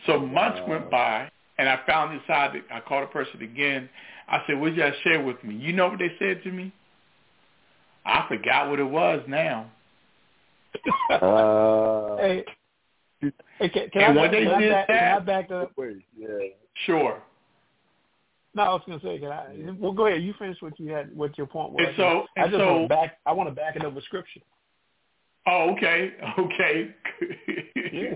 So months went by, and I finally decided. I called a person again. I said, "Would you guys share with me?" You know what they said to me? I forgot what it was now. Uh, hey, hey, can, can and I, when they can did I back, that, can I back up? Wait, yeah. Sure. No, I was going to say, can I? Well, go ahead. You finish what you had, what your point was. And so, I just so, want to back. I want to back it up with scripture. Oh, okay, [LAUGHS] okay. yeah.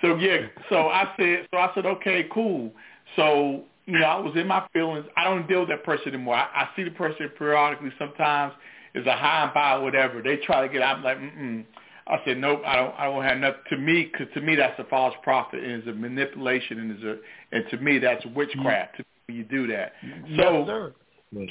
So yeah, so I said, so I said, okay, cool. So you know, I was in my feelings. I don't deal with that person anymore. I, I see the person periodically. Sometimes it's a high and by, whatever. They try to get. I'm like, mm. I said, nope. I don't. I don't have nothing. To me, because to me, that's a false prophet and it's a manipulation and is a and to me, that's witchcraft. To me, you do that. So, yes, sir.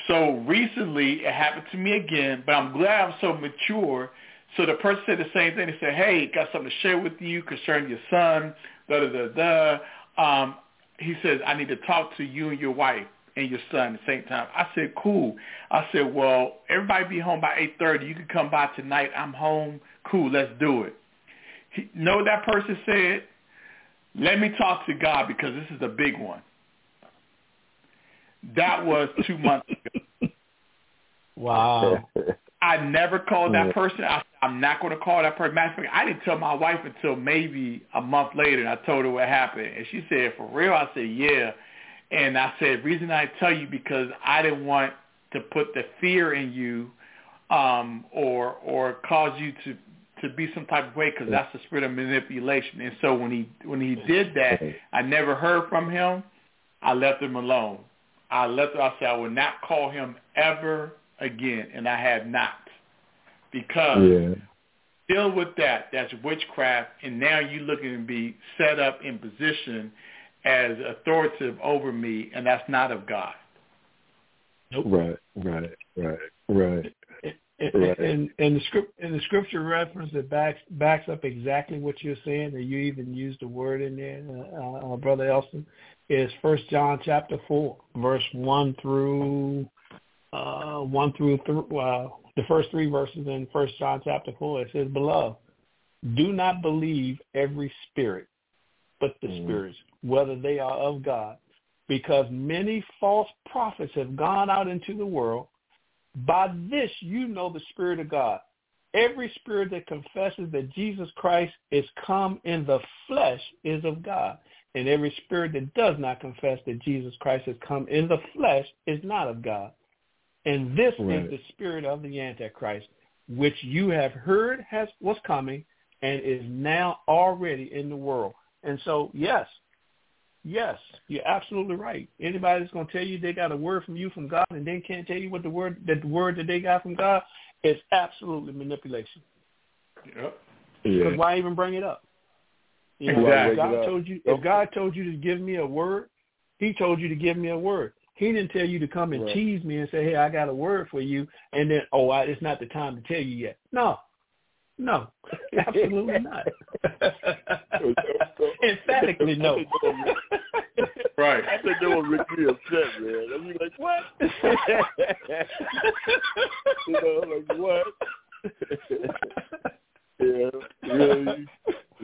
so recently it happened to me again. But I'm glad I'm so mature. So the person said the same thing. They said, hey, got something to share with you concerning your son. Da da da da. Um, he says, I need to talk to you and your wife and your son at the same time. I said, cool. I said, well, everybody be home by 8.30. You can come by tonight. I'm home. Cool, let's do it. He, know that person said, let me talk to God because this is a big one. That was two months ago. [LAUGHS] Wow. [LAUGHS] I never called that person. I, I'm not going to call that person. Matter of fact, I didn't tell my wife until maybe a month later, and I told her what happened. And she said, for real? I said, yeah. And I said, reason I tell you because I didn't want to put the fear in you um, or or cause you to to be some type of way because that's the spirit of manipulation. And so when he when he did that, I never heard from him. I left him alone. I left. I said I would not call him ever again, and I have not because yeah. deal with that. That's witchcraft, and now you're looking to be set up in position as authoritative over me, and that's not of God. Nope. Right, right, right, right. And, right. and, and the script and the scripture reference that backs backs up exactly what you're saying, and you even used the word in there, uh, uh, brother Elston, is First John chapter four, verse one through uh, one through th- uh, the first three verses in First John chapter four. It says, "Beloved, do not believe every spirit, but the mm. spirits, whether they are of God, because many false prophets have gone out into the world." By this you know the Spirit of God. Every spirit that confesses that Jesus Christ is come in the flesh is of God. And every spirit that does not confess that Jesus Christ has come in the flesh is not of God. And this right. is the spirit of the Antichrist, which you have heard has was coming and is now already in the world. And so, yes, Yes, you're absolutely right. Anybody that's going to tell you they got a word from you from God and they can't tell you what the word that the word that they got from God is absolutely manipulation. Yep. Because yeah. why even bring it up? You know, exactly. if God told you if God told you to give me a word, He told you to give me a word. He didn't tell you to come and Right. tease me and say, "Hey, I got a word for you," and then, "Oh, I, it's not the time to tell you yet." No, no, [LAUGHS] absolutely [LAUGHS] not. [LAUGHS] Emphatically no. Right. I think they would make me upset, man. I'd be like, what? you know, like what? Yeah, really,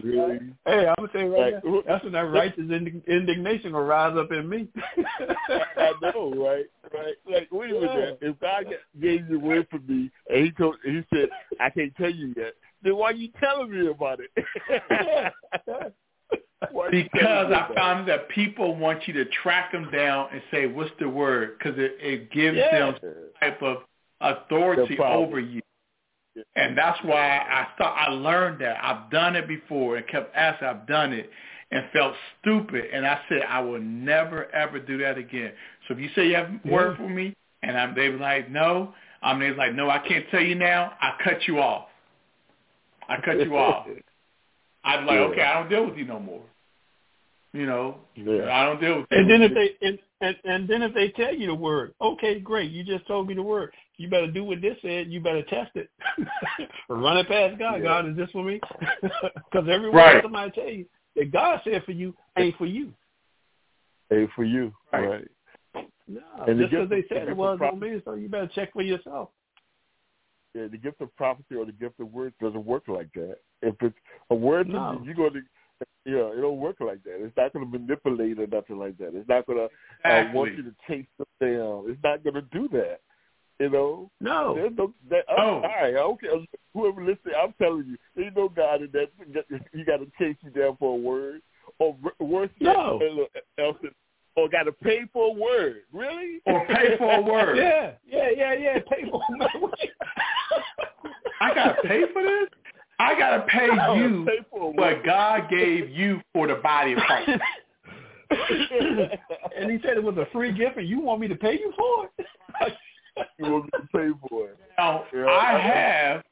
really. Hey, I'm gonna tell you right Like, now, that's when that righteous indi- indignation will rise up in me. I know, right? Right. Like, wait a minute. If God gave you a word for me, and He told, He said, I can't tell you yet, then why are you telling me about it? [LAUGHS] Why you telling Because me I found that people want you to track them down and say, "What's the word?" Because it, it gives Yeah. them it? type of authority The over you. And that's why I thought I learned that. I've done it before and kept asking, I've done it and felt stupid. And I said, I will never, ever do that again. So if you say you have a word for me and I'm, they were like, no, I'm they was like, no, I can't tell you now. I cut you off. I cut you off. [LAUGHS] I'd like, Yeah. okay, I don't deal with you no more. You know, Yeah. I don't deal with you. And then if they and, and and then if they tell you the word, okay, great, you just told me the word. You better do what this said. You better test it. [LAUGHS] Run it past God. Yeah. God, is this for me? [LAUGHS] Because every word Right. somebody tell you that God said for you ain't for you. Ain't for you, Right. right? No, And just because gift they said the it was of don't mean so. You better check for yourself. Yeah, the gift of prophecy or the gift of words doesn't work like that. If it's a word, No. you, you're going to, yeah, it don't work like that. It's not going to manipulate or nothing like that. It's not going to uh, want you to chase them down. It's not going to do that. You know, No. there's no. That, I'm No. sorry. Okay, whoever listening, I'm telling you, there ain't no God in that. He got to chase you down for a word, or worse No. else, or got to pay for a word. Really? Or pay for a word. [LAUGHS] Yeah, yeah, yeah, yeah. Pay for I got to pay for this? I got to pay No, you pay for what God gave you for the body of Christ. [LAUGHS] and he said it was a free gift, and you want me to pay you for it? [LAUGHS] you me to pay for it? Now, Yeah. I have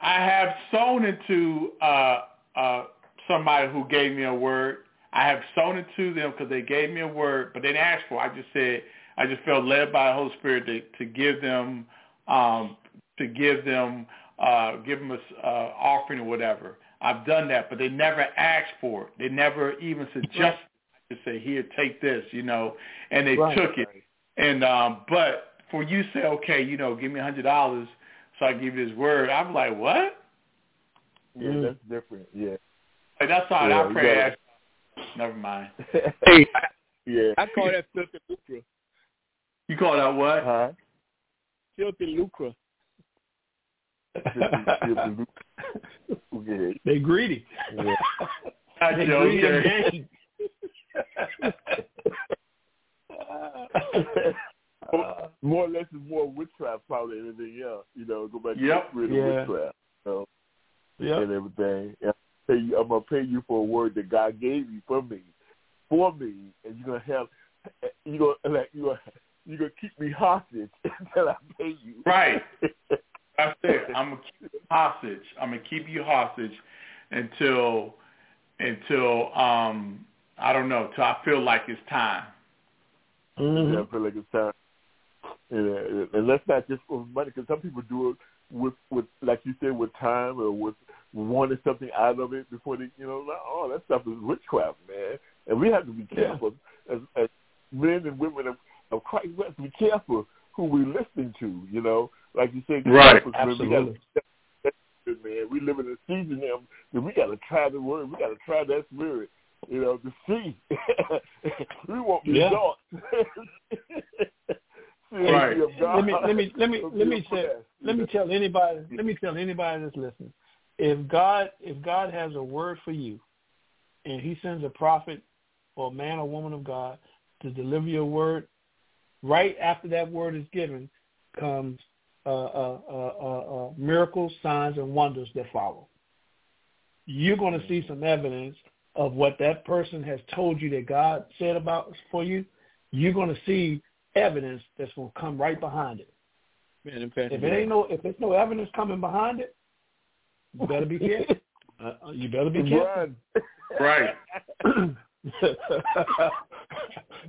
I have sown into uh, uh, somebody who gave me a word. I have sown it to them because they gave me a word, but they didn't ask for. it. I just said I just felt led by the Holy Spirit to, to give them um, to give them uh, give them a uh, offering or whatever. I've done that, but they never asked for it. They never even suggested to say, "Here, take this," you know, and they Right. took it. And um, but for you say, okay, you know, give me a hundred dollars so I give you this word, I'm like, what? Yeah, Mm. that's different. Yeah. Like, that's all Yeah, I you pray. gotta- ask- [LAUGHS] Never mind. [LAUGHS] Hey, I, yeah. I call that filthy lucre. You call that what? Huh? Filthy lucre. [LAUGHS] they greedy. Yeah. Not they Joe, greedy of okay. gain. more or less is more witchcraft probably than anything else. You know, go back to Yep. the spirit of Yeah. witchcraft. You know, Yep. and everything. And I pay you, I'm gonna pay you for a word that God gave you for me, for me, and you're gonna have, you gonna like you gonna you gonna keep me hostage [LAUGHS] until I pay you. Right. [LAUGHS] That's it. I'm gonna keep you hostage. I'm gonna keep you hostage until until um I don't know till I feel like it's time. Mhm. Yeah, I feel like it's time. And, uh, and let's not just for money, because some people do it with, with, like you said, with time or with wanting something out of it before they, you know, like, oh, that stuff is witchcraft, man. And we have to be Yeah. careful as, as men and women of, of Christ. We have to be careful who we listening to. You know, like you said, Right. we Absolutely. gotta, [LAUGHS] man, we live in a season now. that We got to try the word. We got to try that spirit. You know, to see. [LAUGHS] we want Yeah. results. Right. Let me let me let me [LAUGHS] let me say let me tell anybody let me tell anybody that's listening. If God if God has a word for you and he sends a prophet or a man or woman of God to deliver your word, right after that word is given comes uh, uh, uh, uh, uh, miracles, signs, and wonders that follow. You're going to see some evidence of what that person has told you that God said about for you. You're going to see evidence that's going to come right behind it. Man, in fact, If it ain't no, if there's no evidence coming behind it, you better be careful. [LAUGHS] Uh, uh, you better be careful. [LAUGHS] Run. Right. [LAUGHS]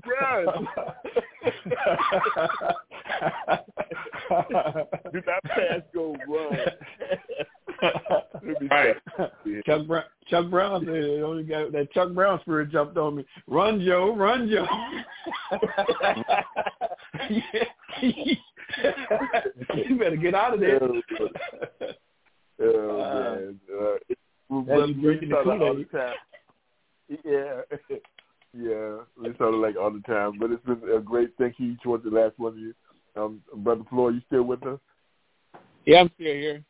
Run. Do not pass, go run. Right. Chuck Brown, Chuck Brown said it only got that Chuck Brown spirit jumped on me. Run, Joe, run, Joe. [LAUGHS] you better get out of there. Oh, [LAUGHS] man. Uh, That's you drinking the Kool-Aid. Yeah. [LAUGHS] Yeah, we sort of like all the time, but it's been a great thank you towards the last one of you. Um, Brother Floyd, you still with us? Yeah, I'm still here.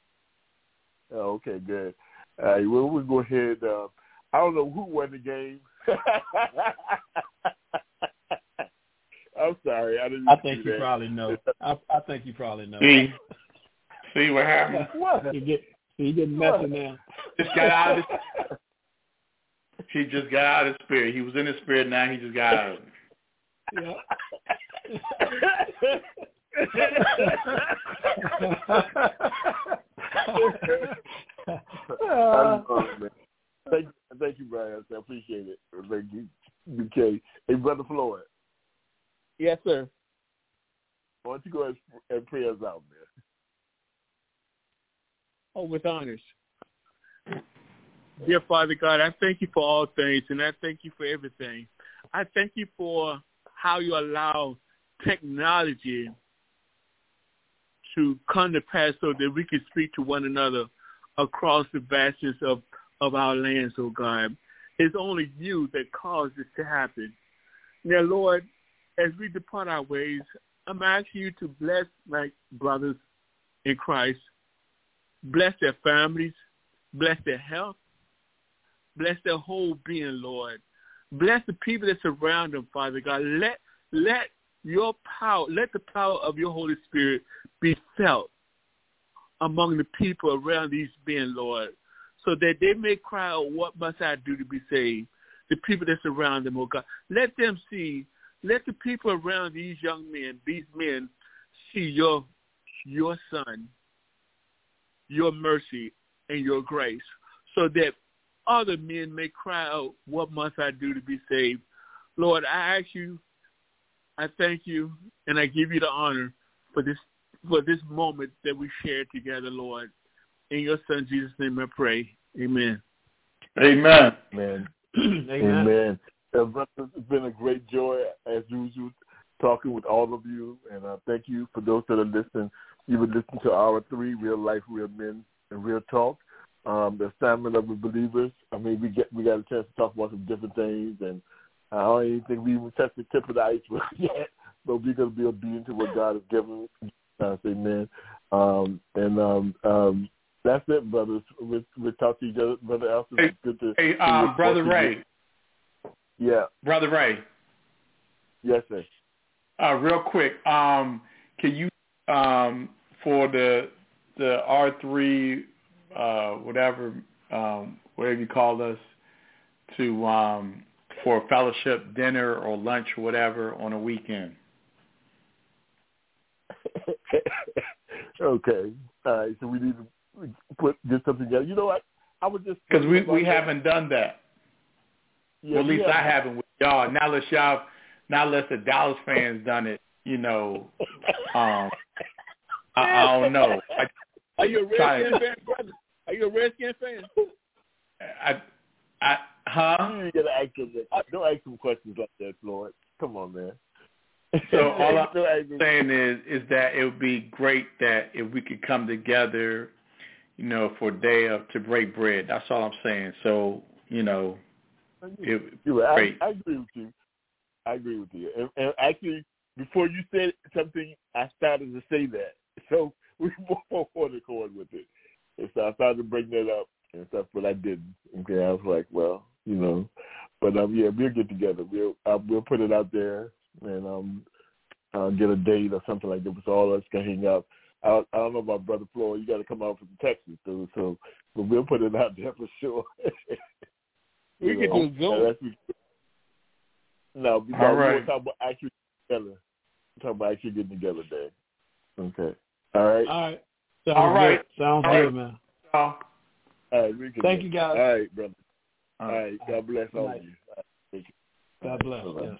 Oh, okay, good. All right, well, we'll go ahead. Uh, I don't know who won the game. [LAUGHS] I'm sorry. I didn't. I think you that. probably know. I, I think you probably know. See, see what happened? [LAUGHS] What? You get you getting messy now. Just got out of his, [LAUGHS] he just got out of his spirit. He was in his spirit. Now he just got out of it. Yeah. I. Thank, thank you, Brian. I appreciate it. Thank you, BK. Hey, Brother Floyd, Yes, sir. why don't you go ahead and pray us out, man? Oh, with honors. Dear Father God, I thank you for all things, and I thank you for everything. I thank you for how you allow technology to come to pass so that we can speak to one another across the vastness of, of our lands, oh God. It's only you that caused this to happen. Now, Lord, as we depart our ways, I'm asking you to bless my brothers in Christ, bless their families, bless their health, bless their whole being, Lord. Bless the people that surround them, Father God. Let let your power, let the power of your Holy Spirit be felt among the people around these men, Lord, so that they may cry out, what must I do to be saved? The people that surround them, oh God. Let them see, let the people around these young men, these men, see your your son, your mercy, and your grace, so that other men may cry out, what must I do to be saved? Lord, I ask you, I thank you, and I give you the honor for this for this moment that we shared together, Lord. In your son Jesus' name I pray. Amen. Amen. Man. [CLEARS THROAT] Amen. Amen. Uh, it's been a great joy, as usual, talking with all of you. And uh, thank you for those that are listening. You would listen to R three real life, real men, and real talk. Um, the assignment of the believers. I mean, we get we got a chance to talk about some different things, and I don't even think we even touched the tip of the iceberg [LAUGHS] yet. But we're going to be obedient to what God has given us. Amen. Um, and um, um, that's it, brothers. We'll, we'll talk to each other. Brother Elston, Hey, good to Hey, uh, brother Ray. Yeah. brother Ray. Yes, sir. Uh, real quick, um, can you um, for the the R three uh, whatever um, whatever you call us to um, for a fellowship dinner or lunch or whatever on a weekend? [LAUGHS] okay. All right. So we need to put get something together. You know what? I was just Because we we haven't done that. Yeah, well, at least I haven't. with y'all. Now that y'all, now that the Dallas fans done it, you know, um, I, I don't know. I, Are you a Redskin fan, brother? Are you a Redskin fan? I, I, huh? You gotta ask him that. Don't ask him questions like that, Floyd. Come on, man. [LAUGHS] So all I'm Don't ask him- saying is, is that it would be great that if we could come together, you know, for a day of to break bread. That's all I'm saying. So, you know, it, You're right. great. I, I agree with you. I agree with you. And, and actually, before you said something, I started to say that. [LAUGHS] So we were [LAUGHS] more on accord with it. And so I started to bring that up and stuff, but I didn't. Okay, I was like, well, you know, but um, yeah, we'll get together. We'll uh, we'll put it out there and um, uh, get a date or something like that. So all of us can hang out. I, I don't know about Brother Floyd. You got to come out from Texas, too. So, but we'll put it out there for sure. [LAUGHS] We You could do Zoom. unless we- No, because All we right. want to talk about actually together. We're talking about actually getting together, Dave. Okay. All right. All right. Sounds All right. Good. Sounds All good, right. man. All right. We can Thank do you, guys. All right, brother. all All right. right. God bless all Night. of you. All right. Thank you. God bless. Bye-bye. Yes.